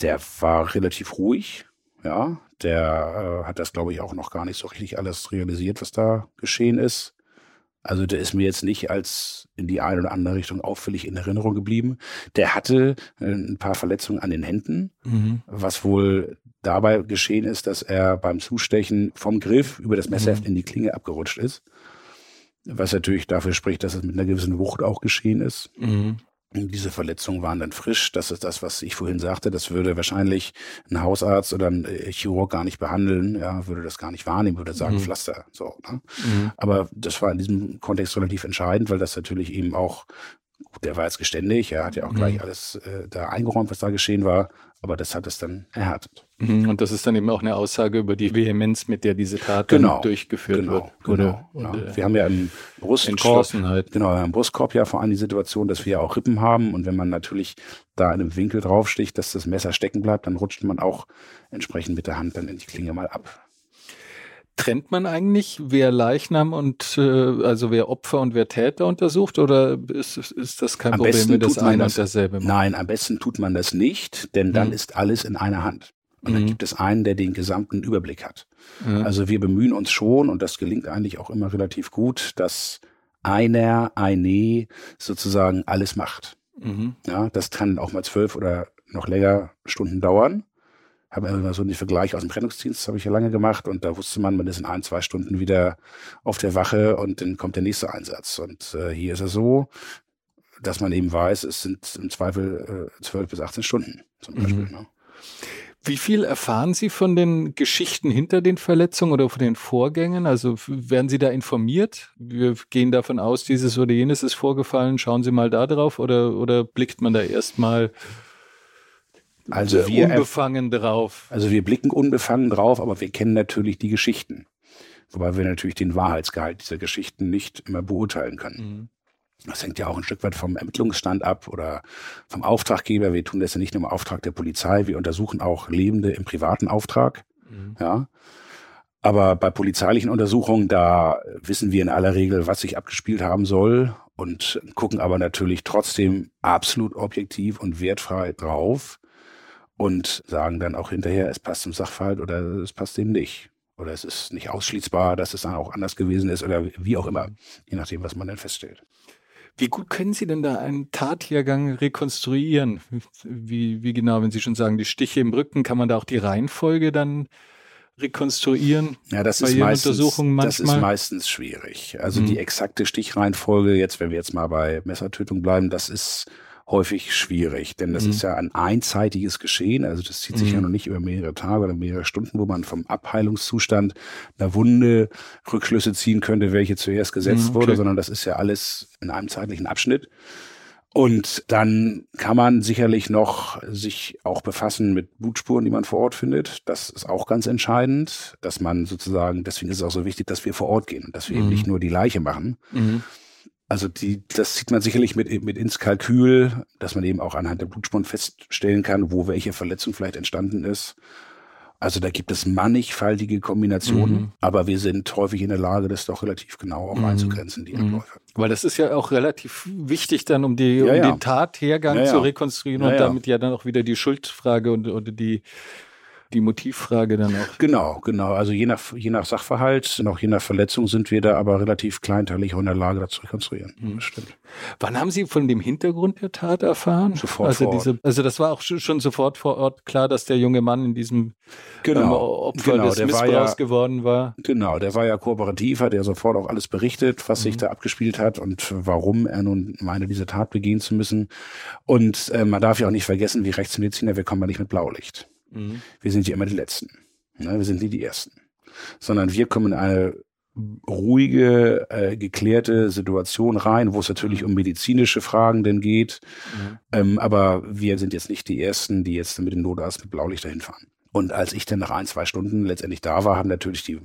der war relativ ruhig. Ja, der äh, hat das, glaube ich, auch noch gar nicht so richtig alles realisiert, was da geschehen ist. Also der ist mir jetzt nicht als in die eine oder andere Richtung auffällig in Erinnerung geblieben. Der hatte äh, ein paar Verletzungen an den Händen, mhm. was wohl dabei geschehen ist, dass er beim Zustechen vom Griff über das Messerheft mhm. in die Klinge abgerutscht ist. Was natürlich dafür spricht, dass es mit einer gewissen Wucht auch geschehen ist. Mhm. Diese Verletzungen waren dann frisch. Das ist das, was ich vorhin sagte. Das würde wahrscheinlich ein Hausarzt oder ein äh, Chirurg gar nicht behandeln. Ja, würde das gar nicht wahrnehmen, würde sagen mhm. Pflaster. So. Ne? Mhm. Aber das war in diesem Kontext relativ entscheidend, weil das natürlich eben auch der war jetzt geständig, er hat ja auch gleich mhm. alles äh, da eingeräumt, was da geschehen war, aber das hat es dann erhärtet. Mhm, und das ist dann eben auch eine Aussage über die Vehemenz, mit der diese Tat genau, durchgeführt genau, wird. Genau, oder, ja. äh, wir haben ja im Brustkorb, genau, im Brustkorb ja vor allem die Situation, dass wir ja auch Rippen haben und wenn man natürlich da in einem Winkel draufsticht, dass das Messer stecken bleibt, dann rutscht man auch entsprechend mit der Hand dann in die Klinge mal ab. Trennt man eigentlich, wer Leichnam und äh, also wer Opfer und wer Täter untersucht oder ist, ist das kein am Problem, wenn das eine und dasselbe macht? Nein, am besten tut man das nicht, denn dann mhm. ist alles in einer Hand. Und dann mhm. gibt es einen, der den gesamten Überblick hat. Mhm. Also wir bemühen uns schon, und das gelingt eigentlich auch immer relativ gut, dass einer, eine sozusagen alles macht. Mhm. Ja, das kann auch mal zwölf oder noch länger Stunden dauern habe immer so einen Vergleich aus dem Trennungsdienst, habe ich ja lange gemacht und da wusste man, man ist in ein, zwei Stunden wieder auf der Wache und dann kommt der nächste Einsatz. Und äh, hier ist es so, dass man eben weiß, es sind im Zweifel äh, zwölf äh, bis 18 Stunden zum Beispiel. Mhm. Ne? Wie viel erfahren Sie von den Geschichten hinter den Verletzungen oder von den Vorgängen? Also werden Sie da informiert? Wir gehen davon aus, dieses oder jenes ist vorgefallen. Schauen Sie mal da drauf oder, oder blickt man da erstmal also wir, unbefangen drauf? Also wir blicken unbefangen drauf, aber wir kennen natürlich die Geschichten. Wobei wir natürlich den Wahrheitsgehalt dieser Geschichten nicht immer beurteilen können. Mhm. Das hängt ja auch ein Stück weit vom Ermittlungsstand ab oder vom Auftraggeber. Wir tun das ja nicht nur im Auftrag der Polizei, wir untersuchen auch Lebende im privaten Auftrag. Mhm. Ja. Aber bei polizeilichen Untersuchungen, da wissen wir in aller Regel, was sich abgespielt haben soll und gucken aber natürlich trotzdem absolut objektiv und wertfrei drauf und sagen dann auch hinterher, es passt zum Sachverhalt oder es passt dem nicht. Oder es ist nicht ausschließbar, dass es dann auch anders gewesen ist oder wie auch immer, je nachdem, was man dann feststellt. Wie gut können Sie denn da einen Tathergang rekonstruieren? Wie, wie genau, wenn Sie schon sagen, die Stiche im Rücken, kann man da auch die Reihenfolge dann rekonstruieren? Ja, das ist meistens, das ist meistens schwierig. Also mhm. die exakte Stichreihenfolge, jetzt, wenn wir jetzt mal bei Messertötung bleiben, das ist häufig schwierig, denn das mhm. ist ja ein einzeitiges Geschehen, also das zieht sich mhm. ja noch nicht über mehrere Tage oder mehrere Stunden, wo man vom Abheilungszustand einer Wunde Rückschlüsse ziehen könnte, welche zuerst gesetzt mhm, okay. wurde, sondern das ist ja alles in einem zeitlichen Abschnitt. Und dann kann man sicherlich noch sich auch befassen mit Blutspuren, die man vor Ort findet. Das ist auch ganz entscheidend, dass man sozusagen, deswegen ist es auch so wichtig, dass wir vor Ort gehen und dass wir mhm. eben nicht nur die Leiche machen, mhm. Also die, das sieht man sicherlich mit, mit ins Kalkül, dass man eben auch anhand der Blutspuren feststellen kann, wo welche Verletzung vielleicht entstanden ist. Also da gibt es mannigfaltige Kombinationen, mhm. aber wir sind häufig in der Lage, das doch relativ genau auch mhm. einzugrenzen, die mhm. Abläufe. Weil das ist ja auch relativ wichtig dann, um, die, um ja, ja. den Tathergang ja, zu rekonstruieren und damit ja dann auch wieder die Schuldfrage und, oder die die Motivfrage dann auch. Genau, genau. Also je nach, je nach Sachverhalt, noch je nach Verletzung sind wir da aber relativ kleinteilig auch in der Lage, das zu rekonstruieren. Mhm. stimmt. Wann haben Sie von dem Hintergrund der Tat erfahren? Sofort also vor Ort. Diese, also das war auch schon sofort vor Ort klar, dass der junge Mann in diesem genau, ähm, Opfer genau, des Missbrauchs ja, geworden war. Genau, der war ja kooperativ, hat ja sofort auch alles berichtet, was mhm. sich da abgespielt hat und warum er nun meine, diese Tat begehen zu müssen. Und äh, man darf ja auch nicht vergessen, wie Rechtsmediziner, wir kommen ja nicht mit Blaulicht. Mhm. Wir sind ja immer die Letzten. Ne? Wir sind nie die Ersten. Sondern wir kommen in eine ruhige, äh, geklärte Situation rein, wo es natürlich um medizinische Fragen denn geht. Mhm. Ähm, aber wir sind jetzt nicht die Ersten, die jetzt mit dem Notarzt mit Blaulicht dahin fahren. Und als ich dann nach ein, zwei Stunden letztendlich da war, haben natürlich die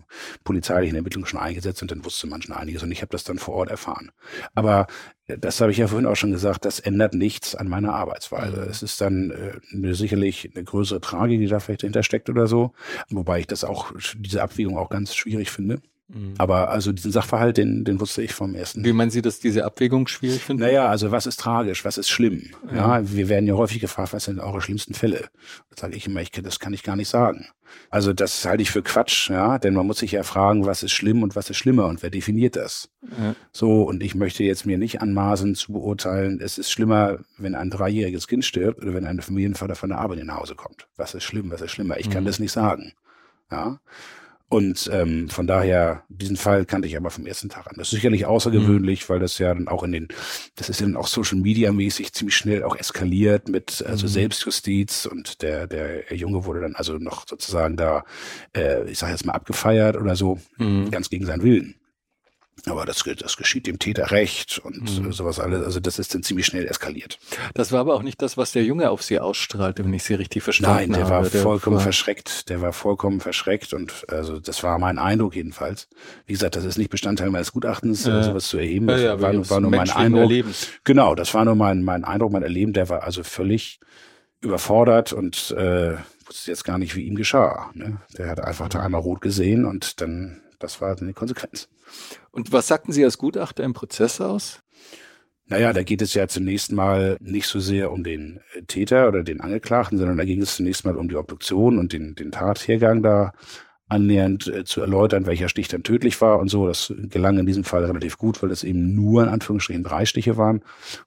polizeilichen Ermittlungen schon eingesetzt und dann wusste man schon einiges und ich habe das dann vor Ort erfahren. Aber äh, das habe ich ja vorhin auch schon gesagt, das ändert nichts an meiner Arbeitsweise. Mhm. Es ist dann äh, eine, sicherlich eine größere Tragik, die da vielleicht dahinter steckt oder so, wobei ich das auch, diese Abwägung auch ganz schwierig finde. Mhm. Aber also diesen Sachverhalt, den, den wusste ich vom ersten. Wie meinen Sie, dass diese Abwägung schwierig finden? Naja, also was ist tragisch, was ist schlimm? Ja, ja wir werden ja häufig gefragt, was sind eure schlimmsten Fälle? Da sage ich immer, ich, das kann ich gar nicht sagen. Also das halte ich für Quatsch, ja, denn man muss sich ja fragen, was ist schlimm und was ist schlimmer und wer definiert das? Ja. So, und ich möchte jetzt mir nicht anmaßen zu beurteilen, es ist schlimmer, wenn ein dreijähriges Kind stirbt oder wenn ein Familienvater von der Arbeit nach Hause kommt. Was ist schlimm, was ist schlimmer? Ich kann mhm. das nicht sagen. Ja. Und ähm, von daher, diesen Fall kannte ich aber vom ersten Tag an. Das ist sicherlich außergewöhnlich, mhm. weil das ja dann auch in den, das ist dann auch Social Media mäßig ziemlich schnell auch eskaliert mit also mhm. Selbstjustiz und der, der Junge wurde dann also noch sozusagen da, äh, ich sage jetzt mal, abgefeiert oder so, mhm. ganz gegen seinen Willen. Aber das, das geschieht dem Täter recht und mhm. sowas alles. Also das ist dann ziemlich schnell eskaliert. Das war aber auch nicht das, was der Junge auf sie ausstrahlte, wenn ich sie richtig verstanden habe. Nein, der habe. war der vollkommen war verschreckt. Der war vollkommen verschreckt und also das war mein Eindruck jedenfalls. Wie gesagt, das ist nicht Bestandteil meines Gutachtens, äh, sowas zu erheben. Das ja, ja, war, war, nur mein Eindruck. Erlebens. Genau, das war nur mein, mein Eindruck, mein Erleben. Der war also völlig überfordert und äh, wusste jetzt gar nicht, wie ihm geschah. Ne? Der hat einfach da einmal rot gesehen und dann, das war eine Konsequenz. Und was sagten Sie als Gutachter im Prozess aus? Naja, da geht es ja zunächst mal nicht so sehr um den Täter oder den Angeklagten, sondern da ging es zunächst mal um die Obduktion und den, den Tathergang da annähernd äh, zu erläutern, welcher Stich dann tödlich war und so. Das gelang in diesem Fall relativ gut, weil es eben nur in Anführungsstrichen drei Stiche waren,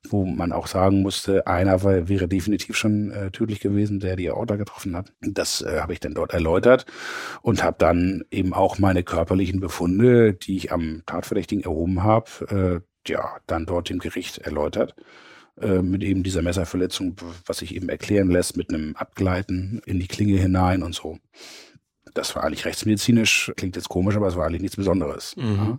wo man auch sagen musste, einer war, wäre definitiv schon äh, tödlich gewesen, der die Aorta getroffen hat. Das äh, habe ich dann dort erläutert und habe dann eben auch meine körperlichen Befunde, die ich am Tatverdächtigen erhoben habe, äh, ja, dann dort dem Gericht erläutert äh, mit eben dieser Messerverletzung, was sich eben erklären lässt mit einem Abgleiten in die Klinge hinein und so das war eigentlich rechtsmedizinisch, klingt jetzt komisch, aber es war eigentlich nichts Besonderes. Mhm. Ja.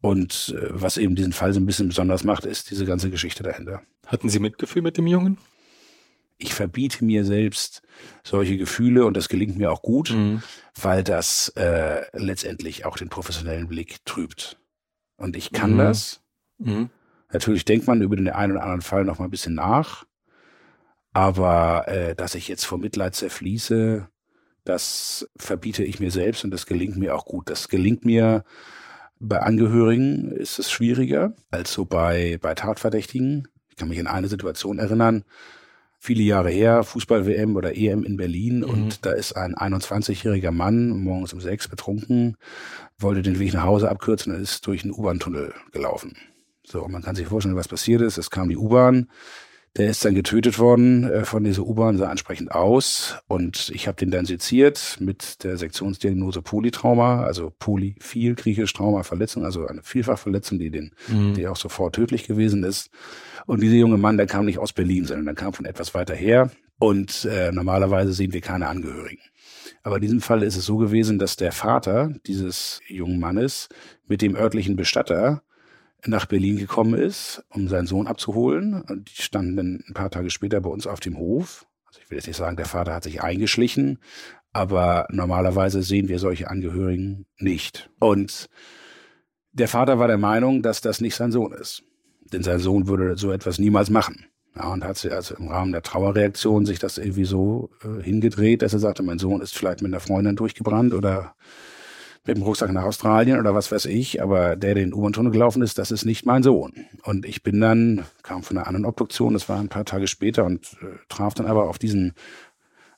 Und äh, was eben diesen Fall so ein bisschen besonders macht, ist diese ganze Geschichte dahinter. Hatten Sie Mitgefühl mit dem Jungen? Ich verbiete mir selbst solche Gefühle und das gelingt mir auch gut, mhm. weil das äh, letztendlich auch den professionellen Blick trübt. Und ich kann mhm. das. Mhm. Natürlich denkt man über den einen oder anderen Fall noch mal ein bisschen nach. Aber äh, dass ich jetzt vor Mitleid zerfließe, das verbiete ich mir selbst und das gelingt mir auch gut. Das gelingt mir bei Angehörigen ist es schwieriger als so bei, bei Tatverdächtigen. Ich kann mich an eine Situation erinnern, viele Jahre her, Fußball-WM oder EM in Berlin mhm. und da ist ein 21-jähriger Mann morgens um sechs betrunken, wollte den Weg nach Hause abkürzen und ist durch einen U-Bahn-Tunnel gelaufen. So, man kann sich vorstellen, was passiert ist. Es kam die U-Bahn, der ist dann getötet worden äh, von dieser U-Bahn, sah ansprechend aus. Und ich habe den dann seziert mit der Sektionsdiagnose Polytrauma, also Polyphil, griechisch Trauma, Verletzung, also eine Vielfachverletzung, die, den, mhm. die auch sofort tödlich gewesen ist. Und dieser junge Mann, der kam nicht aus Berlin, sondern der kam von etwas weiter her. Und äh, normalerweise sehen wir keine Angehörigen. Aber in diesem Fall ist es so gewesen, dass der Vater dieses jungen Mannes mit dem örtlichen Bestatter nach Berlin gekommen ist, um seinen Sohn abzuholen. Die standen dann ein paar Tage später bei uns auf dem Hof. Also ich will jetzt nicht sagen, der Vater hat sich eingeschlichen, aber normalerweise sehen wir solche Angehörigen nicht. Und der Vater war der Meinung, dass das nicht sein Sohn ist. Denn sein Sohn würde so etwas niemals machen. Ja, und hat sich also im Rahmen der Trauerreaktion sich das irgendwie so äh, hingedreht, dass er sagte, mein Sohn ist vielleicht mit einer Freundin durchgebrannt oder mit dem Rucksack nach Australien oder was weiß ich, aber der, der in den U-Bahn-Tunnel gelaufen ist, das ist nicht mein Sohn. Und ich bin dann, kam von einer anderen Obduktion, das war ein paar Tage später und äh, traf dann aber auf diesen,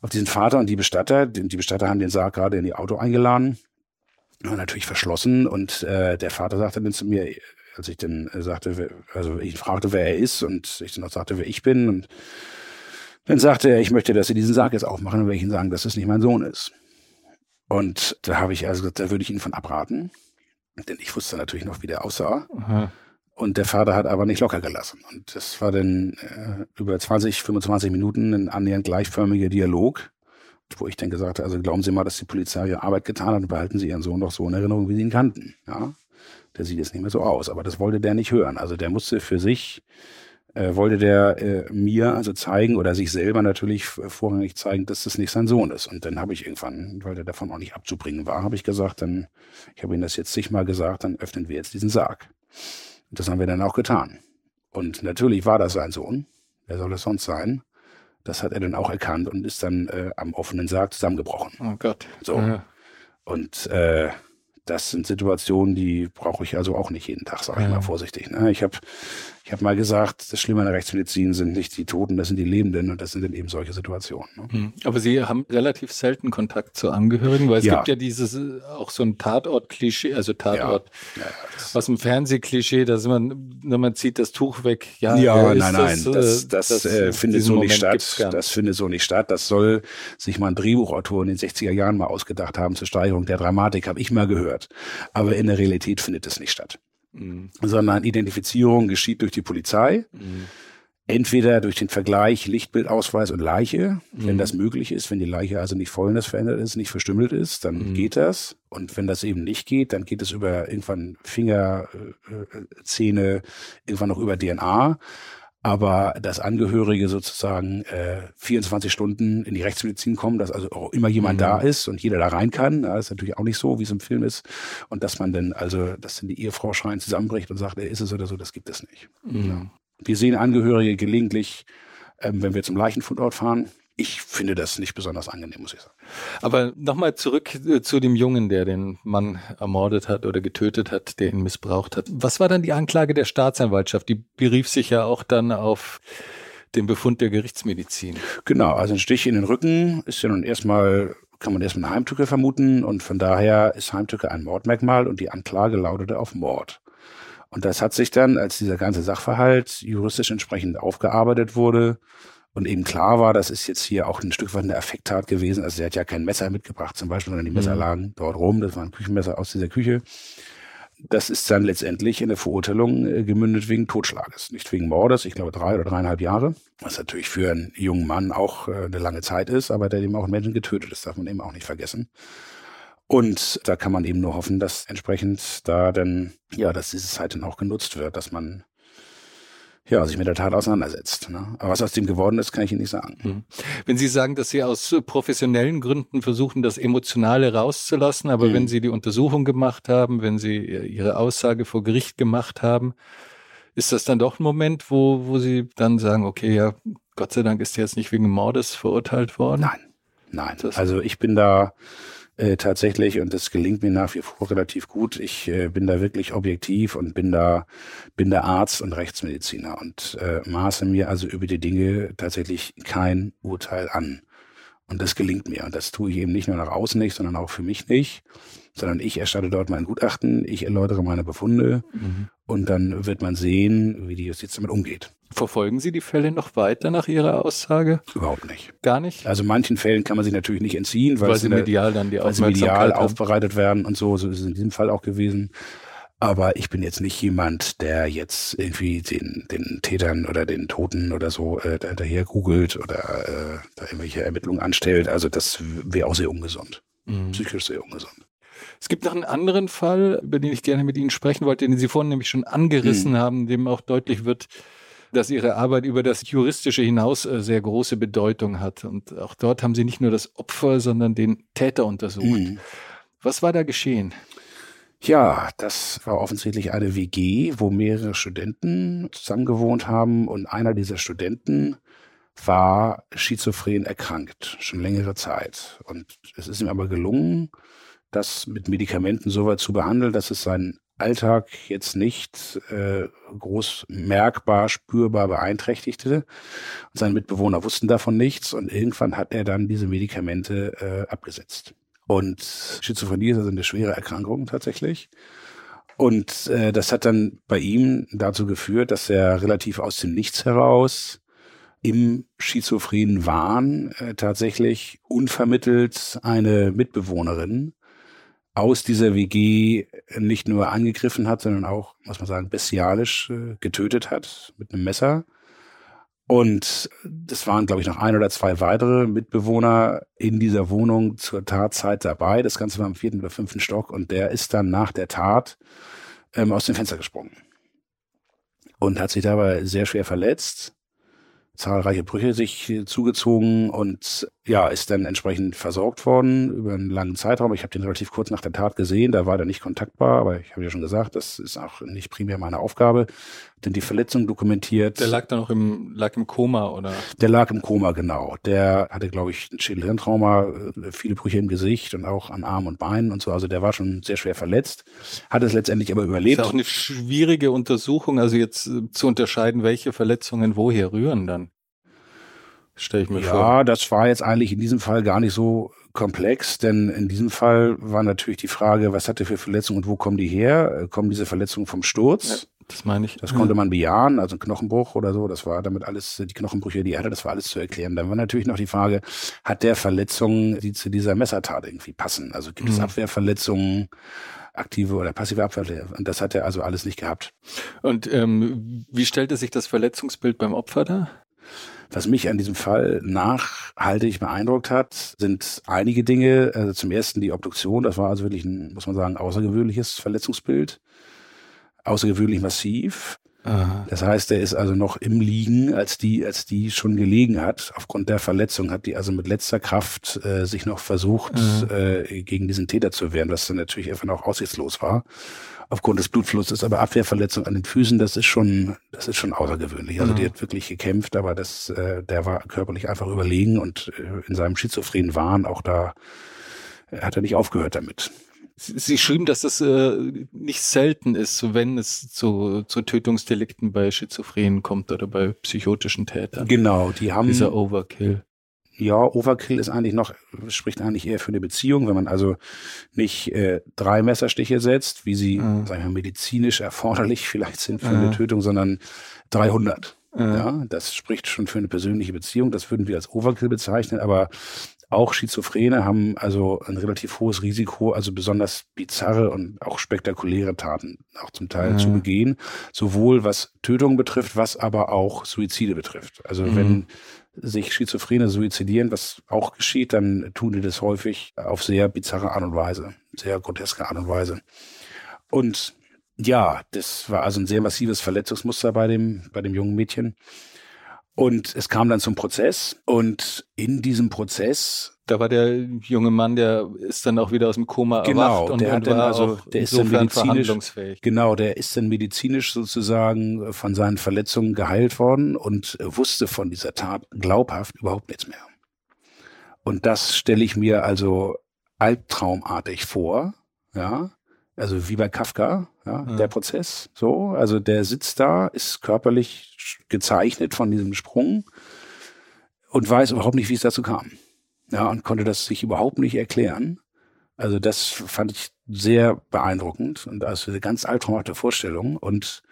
auf diesen Vater und die Bestatter. Die, die Bestatter haben den Sarg gerade in die Auto eingeladen und natürlich verschlossen und äh, der Vater sagte dann zu mir, als ich dann äh, sagte, also ich fragte, wer er ist und ich dann auch sagte, wer ich bin und dann sagte er, ich möchte, dass Sie diesen Sarg jetzt aufmachen und werde ich Ihnen sagen, dass es nicht mein Sohn ist. Und da habe ich also gesagt, da würde ich ihn von abraten. Denn ich wusste natürlich noch, wie der aussah. Aha. Und der Vater hat aber nicht locker gelassen. Und das war dann äh, über 20, 25 Minuten ein annähernd gleichförmiger Dialog, wo ich dann gesagt habe, also glauben Sie mal, dass die Polizei ihre Arbeit getan hat und behalten Sie Ihren Sohn doch so in Erinnerung, wie Sie ihn kannten. Ja, der sieht jetzt nicht mehr so aus. Aber das wollte der nicht hören. Also der musste für sich äh, wollte der äh, mir also zeigen oder sich selber natürlich vorrangig zeigen, dass das nicht sein Sohn ist. Und dann habe ich irgendwann, weil der davon auch nicht abzubringen war, habe ich gesagt, dann, ich habe ihm das jetzt zigmal gesagt, dann öffnen wir jetzt diesen Sarg. Und das haben wir dann auch getan. Und natürlich war das sein Sohn. Wer soll es sonst sein? Das hat er dann auch erkannt und ist dann äh, am offenen Sarg zusammengebrochen. Oh Gott. So. Ja. Und äh, das sind Situationen, die brauche ich also auch nicht jeden Tag, sage ich ja. mal vorsichtig. Ne? Ich habe ich hab mal gesagt, das Schlimme an der Rechtsmedizin sind nicht die Toten, das sind die Lebenden und das sind dann eben solche Situationen. Ne? Hm. Aber Sie haben relativ selten Kontakt zu Angehörigen, weil es ja. gibt ja dieses auch so ein Tatort-Klischee, also Tatort ja. aus dem Fernsehklischee, dass man, wenn man zieht das Tuch weg, ja, ja nein, nein, das, das, das äh, findet so nicht statt. Das findet so nicht statt. Das soll sich mal ein Drehbuchautor in den 60er Jahren mal ausgedacht haben zur Steigerung der Dramatik, habe ich mal gehört. Aber in der Realität findet es nicht statt. Mhm. Sondern Identifizierung geschieht durch die Polizei. Mhm. Entweder durch den Vergleich Lichtbildausweis und Leiche, mhm. wenn das möglich ist, wenn die Leiche also nicht vollends verändert ist, nicht verstümmelt ist, dann mhm. geht das. Und wenn das eben nicht geht, dann geht es über irgendwann Finger, äh, äh irgendwann noch über DNA aber dass Angehörige sozusagen äh, 24 Stunden in die Rechtsmedizin kommen, dass also auch immer jemand mhm. da ist und jeder da rein kann, ja, ist natürlich auch nicht so, wie es im Film ist. Und dass man dann also, dass dann die Ehefrau schreien zusammenbricht und sagt, er ist es oder so, das gibt es nicht. Mhm. Ja. Wir sehen Angehörige gelegentlich, ähm, wenn wir zum Leichenfundort fahren, ich finde das nicht besonders angenehm, muss ich sagen. Aber nochmal zurück äh, zu dem Jungen, der den Mann ermordet hat oder getötet hat, der ihn missbraucht hat. Was war dann die Anklage der Staatsanwaltschaft? Die berief sich ja auch dann auf den Befund der Gerichtsmedizin. Genau, also ein Stich in den Rücken ist ja nun erstmal kann man erstmal Heimtücke vermuten und von daher ist Heimtücke ein Mordmerkmal und die Anklage lautete auf Mord. Und das hat sich dann, als dieser ganze Sachverhalt juristisch entsprechend aufgearbeitet wurde und eben klar war, das ist jetzt hier auch ein Stück weit eine Effekttat gewesen. Also er hat ja kein Messer mitgebracht zum Beispiel, sondern die Messer mhm. lagen dort rum. Das war ein Küchenmesser aus dieser Küche. Das ist dann letztendlich in der Verurteilung äh, gemündet wegen Totschlages, nicht wegen Mordes. Ich glaube drei oder dreieinhalb Jahre, was natürlich für einen jungen Mann auch äh, eine lange Zeit ist, aber der eben auch einen Menschen getötet ist, darf man eben auch nicht vergessen. Und da kann man eben nur hoffen, dass entsprechend da dann, ja, dass diese Zeit dann auch genutzt wird, dass man ja, sich mit der Tat auseinandersetzt. Ne? Aber was aus dem geworden ist, kann ich Ihnen nicht sagen. Mhm. Wenn Sie sagen, dass Sie aus professionellen Gründen versuchen, das Emotionale rauszulassen, aber mhm. wenn Sie die Untersuchung gemacht haben, wenn Sie Ihre Aussage vor Gericht gemacht haben, ist das dann doch ein Moment, wo, wo Sie dann sagen, okay, ja, Gott sei Dank ist er jetzt nicht wegen Mordes verurteilt worden? Nein, nein. Also ich bin da äh, tatsächlich und das gelingt mir nach wie vor relativ gut. Ich äh, bin da wirklich objektiv und bin da bin da Arzt und Rechtsmediziner und äh, maße mir also über die Dinge tatsächlich kein Urteil an. Und das gelingt mir. Und das tue ich eben nicht nur nach außen nicht, sondern auch für mich nicht, sondern ich erstatte dort mein Gutachten, ich erläutere meine Befunde mhm. und dann wird man sehen, wie die Justiz damit umgeht. Verfolgen Sie die Fälle noch weiter nach Ihrer Aussage? Überhaupt nicht. Gar nicht? Also manchen Fällen kann man sich natürlich nicht entziehen, weil, weil sie medial dann die weil sie medial aufbereitet werden und so. So ist es in diesem Fall auch gewesen. Aber ich bin jetzt nicht jemand, der jetzt irgendwie den, den Tätern oder den Toten oder so äh, daher googelt oder äh, da irgendwelche Ermittlungen anstellt. Also das wäre auch sehr ungesund. Mhm. Psychisch sehr ungesund. Es gibt noch einen anderen Fall, über den ich gerne mit Ihnen sprechen wollte, den Sie vorhin nämlich schon angerissen mhm. haben, dem auch deutlich wird, dass Ihre Arbeit über das Juristische hinaus äh, sehr große Bedeutung hat. Und auch dort haben Sie nicht nur das Opfer, sondern den Täter untersucht. Mhm. Was war da geschehen? Ja, das war offensichtlich eine WG, wo mehrere Studenten zusammengewohnt haben und einer dieser Studenten war schizophren erkrankt, schon längere Zeit. Und es ist ihm aber gelungen, das mit Medikamenten so weit zu behandeln, dass es seinen Alltag jetzt nicht äh, groß merkbar, spürbar beeinträchtigte. Und seine Mitbewohner wussten davon nichts und irgendwann hat er dann diese Medikamente äh, abgesetzt. Und Schizophrenie ist also eine schwere Erkrankung tatsächlich. Und äh, das hat dann bei ihm dazu geführt, dass er relativ aus dem Nichts heraus im schizophrenen Wahn äh, tatsächlich unvermittelt eine Mitbewohnerin aus dieser WG nicht nur angegriffen hat, sondern auch, muss man sagen, bestialisch äh, getötet hat mit einem Messer. Und das waren, glaube ich, noch ein oder zwei weitere Mitbewohner in dieser Wohnung zur Tatzeit dabei. Das Ganze war im vierten oder fünften Stock und der ist dann nach der Tat ähm, aus dem Fenster gesprungen und hat sich dabei sehr schwer verletzt zahlreiche Brüche sich zugezogen und ja, ist dann entsprechend versorgt worden über einen langen Zeitraum. Ich habe den relativ kurz nach der Tat gesehen, da war er nicht kontaktbar, aber ich habe ja schon gesagt, das ist auch nicht primär meine Aufgabe, denn die Verletzung dokumentiert. Der lag da noch im, lag im Koma, oder? Der lag im Koma, genau. Der hatte, glaube ich, ein Schädelhirntrauma, äh, viele Brüche im Gesicht und auch an Armen und Beinen und so. Also der war schon sehr schwer verletzt, hat es letztendlich aber überlebt. Das ist auch eine schwierige Untersuchung, also jetzt äh, zu unterscheiden, welche Verletzungen woher rühren dann stelle ich mir ja, vor. Ja, das war jetzt eigentlich in diesem Fall gar nicht so komplex, denn in diesem Fall war natürlich die Frage, was hat er für Verletzungen und wo kommen die her? Äh, kommen diese Verletzungen vom Sturz? Ja, das meine ich. Das konnte man bejahen, also ein Knochenbruch oder so, das war damit alles, die Knochenbrüche, die er hatte, das war alles zu erklären. Dann war natürlich noch die Frage, hat der Verletzungen, die zu dieser Messertat irgendwie passen? Also gibt mhm. es Abwehrverletzungen? aktive oder passive Abwehr. Und das hat er also alles nicht gehabt. Und ähm, wie stellte sich das Verletzungsbild beim Opfer da? Was mich an diesem Fall nachhaltig beeindruckt hat, sind einige Dinge. Also zum ersten die Obduktion. Das war also wirklich ein, muss man sagen, außergewöhnliches Verletzungsbild. Außergewöhnlich massiv. Aha. Das heißt, er ist also noch im Liegen, als die, als die schon gelegen hat. Aufgrund der Verletzung hat die also mit letzter Kraft äh, sich noch versucht, äh, gegen diesen Täter zu wehren, was dann natürlich einfach noch aussichtslos war aufgrund des Blutflusses, aber Abwehrverletzung an den Füßen, das ist schon, das ist schon außergewöhnlich. Also mhm. die hat wirklich gekämpft, aber das, äh, der war körperlich einfach überlegen und äh, in seinem schizophrenen Wahn auch da hat er nicht aufgehört damit. Sie schrieben, dass das äh, nicht selten ist, wenn es zu, zu Tötungsdelikten bei Schizophrenen kommt oder bei psychotischen Tätern. Genau, die haben dieser Overkill. ja, Overkill ist eigentlich noch, spricht eigentlich eher für eine Beziehung, wenn man also nicht äh, drei Messerstiche setzt, wie sie, mhm. sagen wir, medizinisch erforderlich vielleicht sind für mhm. eine Tötung, sondern 300. Mhm. Ja, das spricht schon für eine persönliche Beziehung. Das würden wir als Overkill bezeichnen, aber auch Schizophrene haben also ein relativ hohes Risiko, also besonders bizarre und auch spektakuläre Taten auch zum Teil mhm. zu begehen, sowohl was Tötungen betrifft, was aber auch Suizide betrifft. Also mhm. wenn sich Schizophrene suizidieren, was auch geschieht, dann tun die das häufig auf sehr bizarre Art und Weise, sehr groteske Art und Weise. Und ja, das war also ein sehr massives Verletzungsmuster bei dem, bei dem jungen Mädchen. Und es kam dann zum Prozess. Und in diesem Prozess da war der junge Mann, der ist dann auch wieder aus dem Koma genau, erwacht und, der hat dann also, der ist dann medizinisch, genau, der ist dann medizinisch sozusagen von seinen Verletzungen geheilt worden und wusste von dieser Tat glaubhaft überhaupt nichts mehr. Und das stelle ich mir also albtraumartig vor, ja, also wie bei Kafka, ja, ja, der Prozess, so, also der sitzt da, ist körperlich gezeichnet von diesem Sprung und weiß überhaupt nicht, wie es dazu kam. Ja, und konnte das sich überhaupt nicht erklären. Also das fand ich sehr beeindruckend und also eine ganz albtraumhafte Vorstellung und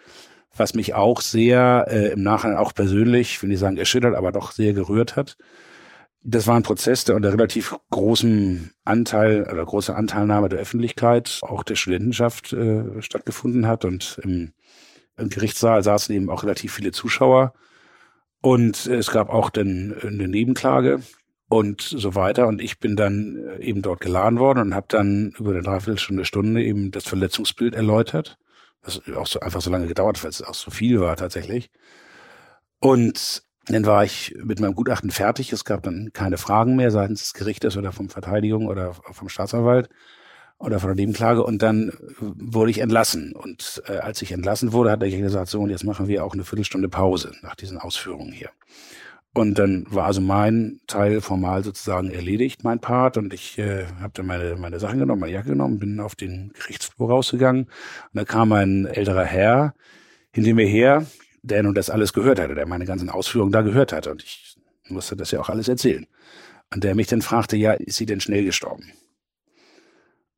was mich auch sehr äh, im Nachhinein auch persönlich, will ich sagen erschüttert, aber doch sehr gerührt hat. Das war ein Prozess, der unter relativ großem Anteil oder großer Anteilnahme der Öffentlichkeit, auch der Studentenschaft äh, stattgefunden hat und im, im Gerichtssaal saßen eben auch relativ viele Zuschauer und es gab auch dann eine Nebenklage und so weiter. Und ich bin dann äh, eben dort geladen worden und habe dann über eine Dreiviertelstunde, Stunde eben das Verletzungsbild erläutert. Das auch so einfach so lange gedauert, weil es auch so viel war tatsächlich. Und dann war ich mit meinem Gutachten fertig. Es gab dann keine Fragen mehr seitens des Gerichtes oder vom Verteidigung oder vom Staatsanwalt oder von der Nebenklage. Und dann wurde ich entlassen. Und äh, als ich entlassen wurde, hat er gesagt, so, und jetzt machen wir auch eine Viertelstunde Pause nach diesen Ausführungen hier. Und dann war also mein Teil formal sozusagen erledigt, mein Part. Und ich äh, habe dann meine, meine Sachen genommen, meine Jacke genommen, bin auf den Gerichtsflur rausgegangen. Und da kam ein älterer Herr hinter mir her, der nun das alles gehört hatte, der meine ganzen Ausführungen da gehört hatte. Und ich musste das ja auch alles erzählen. Und der mich dann fragte, ja, ist sie denn schnell gestorben?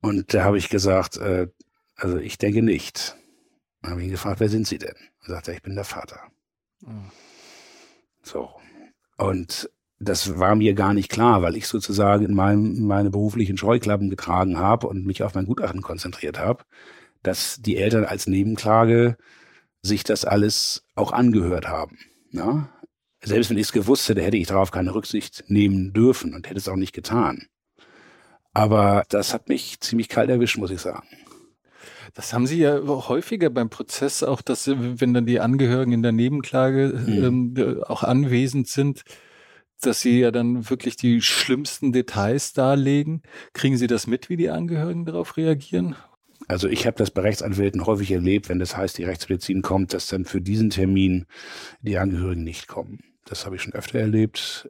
Und da habe ich gesagt, äh, also ich denke nicht. Dann habe ich ihn gefragt, wer sind Sie denn? Und sagte, ich bin der Vater. Mhm. So. Und das war mir gar nicht klar, weil ich sozusagen in meinem, meine beruflichen Scheuklappen getragen habe und mich auf mein Gutachten konzentriert habe, dass die Eltern als Nebenklage sich das alles auch angehört haben. Ja? Selbst wenn ich es gewusst hätte, hätte ich darauf keine Rücksicht nehmen dürfen und hätte es auch nicht getan. Aber das hat mich ziemlich kalt erwischt, muss ich sagen. Das haben Sie ja häufiger beim Prozess auch, dass wenn dann die Angehörigen in der Nebenklage mhm. ähm, auch anwesend sind, dass Sie ja dann wirklich die schlimmsten Details darlegen. Kriegen Sie das mit, wie die Angehörigen darauf reagieren? Also ich habe das bei Rechtsanwälten häufig erlebt, wenn das heißt, die Rechtsmedizin kommt, dass dann für diesen Termin die Angehörigen nicht kommen. Das habe ich schon öfter erlebt.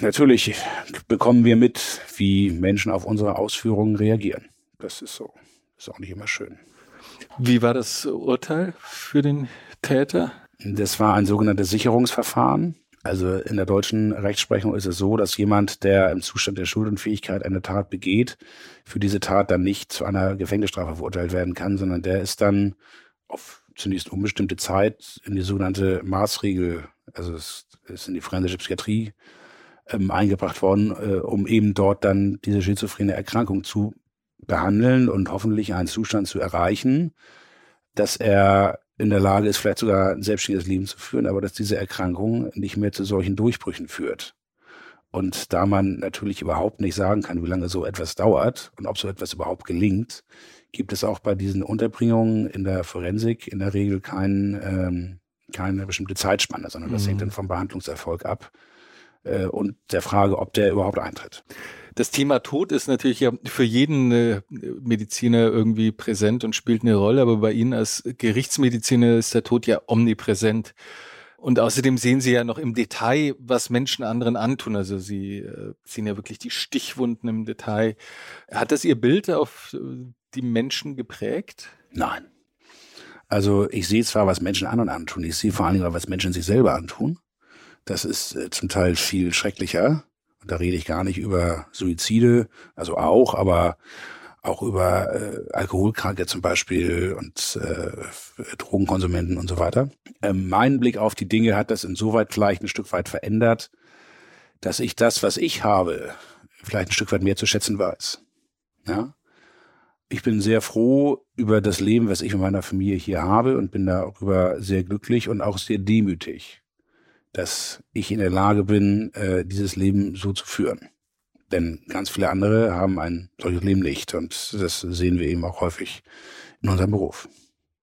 Natürlich bekommen wir mit, wie Menschen auf unsere Ausführungen reagieren. Das ist so. Ist auch nicht immer schön. Wie war das Urteil für den Täter? Das war ein sogenanntes Sicherungsverfahren. Also in der deutschen Rechtsprechung ist es so, dass jemand, der im Zustand der Schuldenfähigkeit eine Tat begeht, für diese Tat dann nicht zu einer Gefängnisstrafe verurteilt werden kann, sondern der ist dann auf zunächst unbestimmte Zeit in die sogenannte Maßregel, also es ist in die forensische Psychiatrie ähm, eingebracht worden, äh, um eben dort dann diese schizophrene Erkrankung zu behandeln und hoffentlich einen Zustand zu erreichen, dass er in der Lage ist, vielleicht sogar ein selbstständiges Leben zu führen, aber dass diese Erkrankung nicht mehr zu solchen Durchbrüchen führt. Und da man natürlich überhaupt nicht sagen kann, wie lange so etwas dauert und ob so etwas überhaupt gelingt, gibt es auch bei diesen Unterbringungen in der Forensik in der Regel kein, ähm, keine bestimmte Zeitspanne, sondern das mhm. hängt dann vom Behandlungserfolg ab äh, und der Frage, ob der überhaupt eintritt. Das Thema Tod ist natürlich ja für jeden äh, Mediziner irgendwie präsent und spielt eine Rolle, aber bei Ihnen als Gerichtsmediziner ist der Tod ja omnipräsent. Und außerdem sehen Sie ja noch im Detail, was Menschen anderen antun. Also Sie äh, sehen ja wirklich die Stichwunden im Detail. Hat das Ihr Bild auf äh, die Menschen geprägt? Nein. Also ich sehe zwar, was Menschen anderen antun, ich sehe vor allen Dingen, was Menschen sich selber antun. Das ist zum Teil viel schrecklicher. Und da rede ich gar nicht über Suizide, also auch, aber auch über äh, Alkoholkranke zum Beispiel und äh, Drogenkonsumenten und so weiter. Ähm, mein Blick auf die Dinge hat das insoweit vielleicht ein Stück weit verändert, dass ich das, was ich habe, vielleicht ein Stück weit mehr zu schätzen weiß. Ja. Ich bin sehr froh über das Leben, was ich mit meiner Familie hier habe und bin darüber sehr glücklich und auch sehr demütig, dass ich in der Lage bin, äh, dieses Leben so zu führen. Denn ganz viele andere haben ein solches Leben nicht und das sehen wir eben auch häufig in unserem Beruf.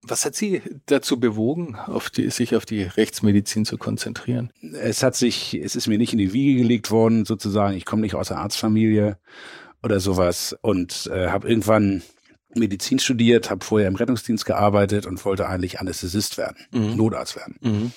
Was hat Sie dazu bewogen, auf die, sich auf die Rechtsmedizin zu konzentrieren? Es hat sich, es ist mir nicht in die Wiege gelegt worden, sozusagen. Ich komme nicht aus der Arztfamilie oder sowas und äh, habe irgendwann Medizin studiert, habe vorher im Rettungsdienst gearbeitet und wollte eigentlich Anästhesist werden, mhm. Notarzt werden. Mhm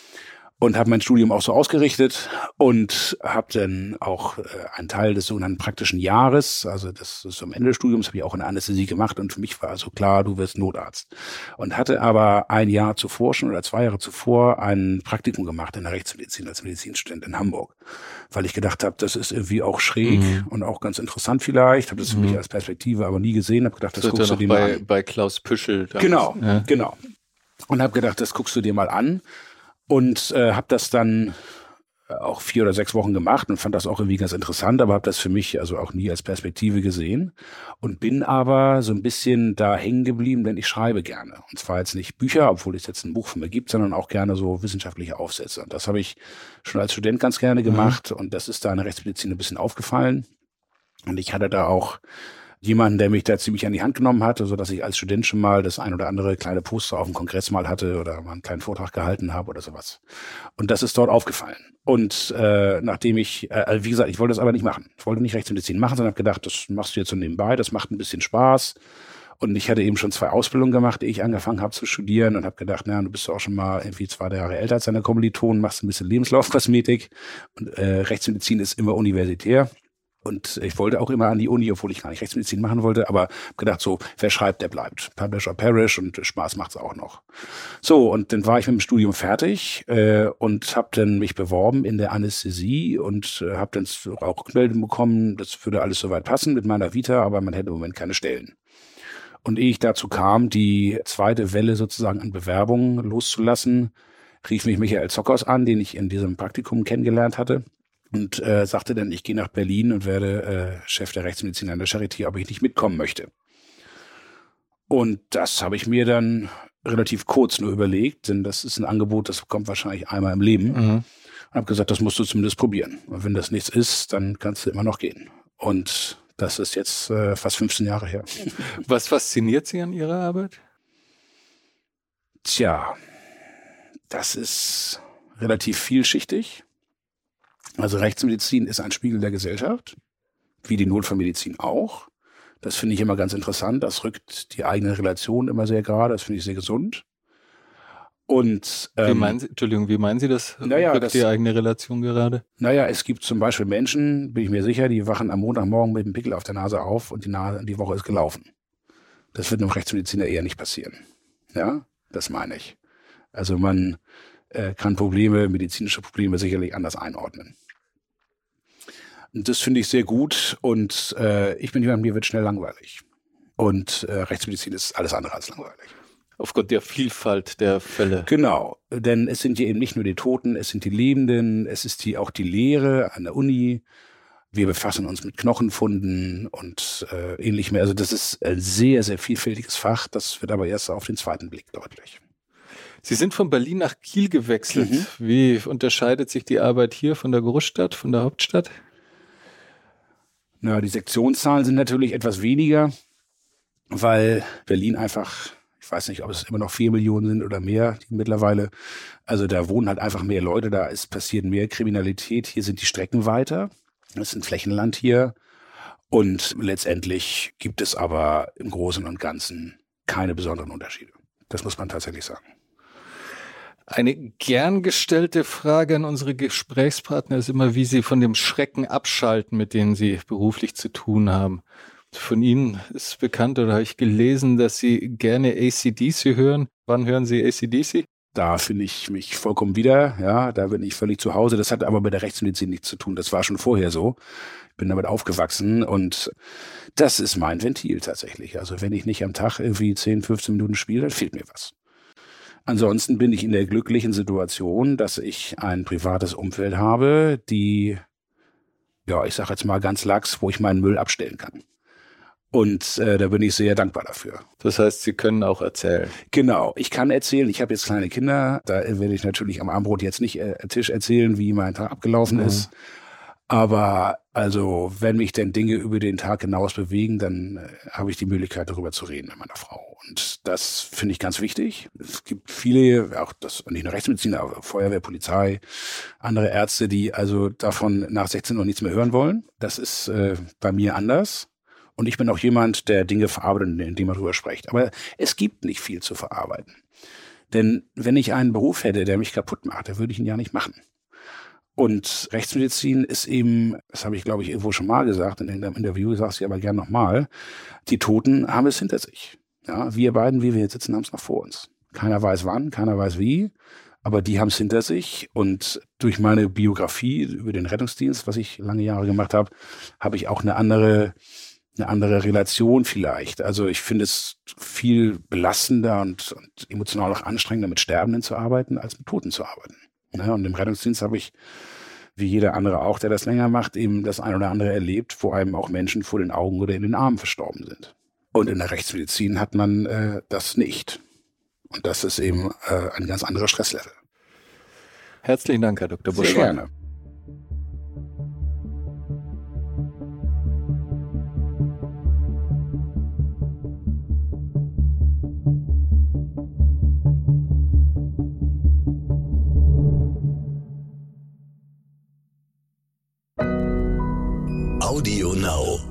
und habe mein Studium auch so ausgerichtet und habe dann auch äh, einen Teil des sogenannten praktischen Jahres, also das ist am Ende des Studiums, habe ich auch in der Anästhesie gemacht und für mich war also klar, du wirst Notarzt. Und hatte aber ein Jahr zuvor schon oder zwei Jahre zuvor ein Praktikum gemacht in der Rechtsmedizin als Medizinstudent in Hamburg, weil ich gedacht habe, das ist irgendwie auch schräg mhm. und auch ganz interessant vielleicht, habe das für mich mhm. als Perspektive aber nie gesehen, habe gedacht, das, das guckst du dir bei, mal an. bei Klaus Püschel. Genau, ja. genau. Und habe gedacht, das guckst du dir mal an und äh, habe das dann auch vier oder sechs Wochen gemacht und fand das auch irgendwie ganz interessant, aber habe das für mich also auch nie als Perspektive gesehen und bin aber so ein bisschen da hängen geblieben, denn ich schreibe gerne. Und zwar jetzt nicht Bücher, obwohl es jetzt ein Buch von mir gibt, sondern auch gerne so wissenschaftliche Aufsätze. Und das habe ich schon als Student ganz gerne mhm. gemacht mhm. und das ist da in der Rechtsmedizin ein bisschen aufgefallen. Und ich hatte da auch jemanden, der mich da ziemlich an die Hand genommen hatte, so dass ich als Student schon mal das ein oder andere kleine Poster auf dem Kongress mal hatte oder mal einen kleinen Vortrag gehalten habe oder sowas. Und das ist dort aufgefallen. Und äh, nachdem ich, äh, also wie gesagt, ich wollte das aber nicht machen. Ich wollte nicht Rechtsmedizin machen, sondern habe gedacht, das machst du jetzt so nebenbei, das macht ein bisschen Spaß. Und ich hatte eben schon zwei Ausbildungen gemacht, die ich angefangen habe zu studieren und habe gedacht, na, du bist auch schon mal irgendwie zwei Jahre älter als deine Kommilitonen, machst ein bisschen Lebenslaufkosmetik und äh, Rechtsmedizin ist immer universitär. Und ich wollte auch immer an die Uni, obwohl ich gar nicht Rechtsmedizin machen wollte, aber gedacht so, wer schreibt, der bleibt. Publish or perish und Spaß macht's auch noch. So, und dann war ich mit dem Studium fertig äh, und habe dann mich beworben in der Anästhesie und äh, habe dann auch Rückmeldung bekommen, das würde alles soweit passen mit meiner Vita, aber man hätte im Moment keine Stellen. Und ehe ich dazu kam, die zweite Welle sozusagen an Bewerbungen loszulassen, rief mich Michael Zockers an, den ich in diesem Praktikum kennengelernt hatte und äh, sagte dann, ich gehe nach Berlin und werde äh, Chef der Rechtsmedizin an der Charité, ob ich nicht mitkommen möchte. Und das habe ich mir dann relativ kurz nur überlegt, denn das ist ein Angebot, das kommt wahrscheinlich einmal im Leben. Mhm. Und habe gesagt, das musst du zumindest probieren. Und wenn das nichts ist, dann kannst du immer noch gehen. Und das ist jetzt äh, fast 15 Jahre her. Was fasziniert Sie an Ihrer Arbeit? Tja, das ist relativ vielschichtig. Also Rechtsmedizin ist ein Spiegel der Gesellschaft, wie die Notfallmedizin auch. Das finde ich immer ganz interessant. Das rückt die eigene Relation immer sehr gerade. Das finde ich sehr gesund. Und ähm, wie meinen Sie, Entschuldigung, wie meinen Sie das? Naja, rückt das, die eigene Relation gerade. Naja, es gibt zum Beispiel Menschen, bin ich mir sicher, die wachen am Montagmorgen mit dem Pickel auf der Nase auf und die, Nase, die Woche ist gelaufen. Das wird einem Rechtsmediziner eher nicht passieren. Ja, das meine ich. Also man äh, kann Probleme, medizinische Probleme sicherlich anders einordnen. Und das finde ich sehr gut und äh, ich bin jemand, mir wird schnell langweilig. Und äh, Rechtsmedizin ist alles andere als langweilig. Aufgrund der Vielfalt der Fälle. Genau, denn es sind ja eben nicht nur die Toten, es sind die Lebenden, es ist die, auch die Lehre an der Uni. Wir befassen uns mit Knochenfunden und äh, ähnlichem. Also das ist ein sehr, sehr vielfältiges Fach. Das wird aber erst auf den zweiten Blick deutlich. Sie sind von Berlin nach Kiel gewechselt. Mhm. Wie unterscheidet sich die Arbeit hier von der Großstadt, von der Hauptstadt? Na, die Sektionszahlen sind natürlich etwas weniger, weil Berlin einfach, ich weiß nicht, ob es immer noch vier Millionen sind oder mehr mittlerweile. Also da wohnen halt einfach mehr Leute, da ist passiert mehr Kriminalität. Hier sind die Strecken weiter. Es ist ein Flächenland hier. Und letztendlich gibt es aber im Großen und Ganzen keine besonderen Unterschiede. Das muss man tatsächlich sagen. Eine gern gestellte Frage an unsere Gesprächspartner ist immer, wie sie von dem Schrecken abschalten, mit denen sie beruflich zu tun haben. Von Ihnen ist bekannt oder habe ich gelesen, dass Sie gerne ACDC hören. Wann hören Sie ACDC? da finde ich mich vollkommen wieder, ja, da bin ich völlig zu Hause. Das hat aber mit der Rechtsmedizin nichts zu tun. Das war schon vorher so. Ich bin damit aufgewachsen und das ist mein Ventil tatsächlich. Also wenn ich nicht am Tag irgendwie 10, 15 Minuten spiele, dann fehlt mir was. Ansonsten bin ich in der glücklichen Situation, dass ich ein privates Umfeld habe, die, ja, ich sage jetzt mal ganz lax, wo ich meinen Müll abstellen kann. Und äh, da bin ich sehr dankbar dafür. Das heißt, Sie können auch erzählen. Genau, ich kann erzählen. Ich habe jetzt kleine Kinder. Da werde ich natürlich am Abendbrot jetzt nicht äh, Tisch erzählen, wie mein Tag abgelaufen mhm. ist. Aber also, wenn mich denn Dinge über den Tag hinaus bewegen, dann äh, habe ich die Möglichkeit, darüber zu reden mit meiner Frau. Und das finde ich ganz wichtig. Es gibt viele, auch das nicht nur Rechtsmediziner, aber Feuerwehr, Polizei, andere Ärzte, die also davon nach 16 Uhr nichts mehr hören wollen. Das ist äh, bei mir anders. Und ich bin auch jemand, der Dinge verarbeitet, indem er darüber spricht. Aber es gibt nicht viel zu verarbeiten. Denn wenn ich einen Beruf hätte, der mich kaputt macht, dann würde ich ihn ja nicht machen. Und Rechtsmedizin ist eben, das habe ich glaube ich irgendwo schon mal gesagt, in einem Interview sage ich aber gern nochmal, die Toten haben es hinter sich. Ja, wir beiden, wie wir jetzt sitzen, haben es noch vor uns. Keiner weiß wann, keiner weiß wie, aber die haben es hinter sich. Und durch meine Biografie über den Rettungsdienst, was ich lange Jahre gemacht habe, habe ich auch eine andere eine andere Relation vielleicht. Also ich finde es viel belastender und, und emotional auch anstrengender, mit Sterbenden zu arbeiten, als mit Toten zu arbeiten. Ja, und im Rettungsdienst habe ich, wie jeder andere auch, der das länger macht, eben das ein oder andere erlebt, wo einem auch Menschen vor den Augen oder in den Armen verstorben sind. Und in der Rechtsmedizin hat man äh, das nicht. Und das ist eben äh, ein ganz anderer Stresslevel. Herzlichen Dank, Herr Dr. Busch. Sehr gerne. Now.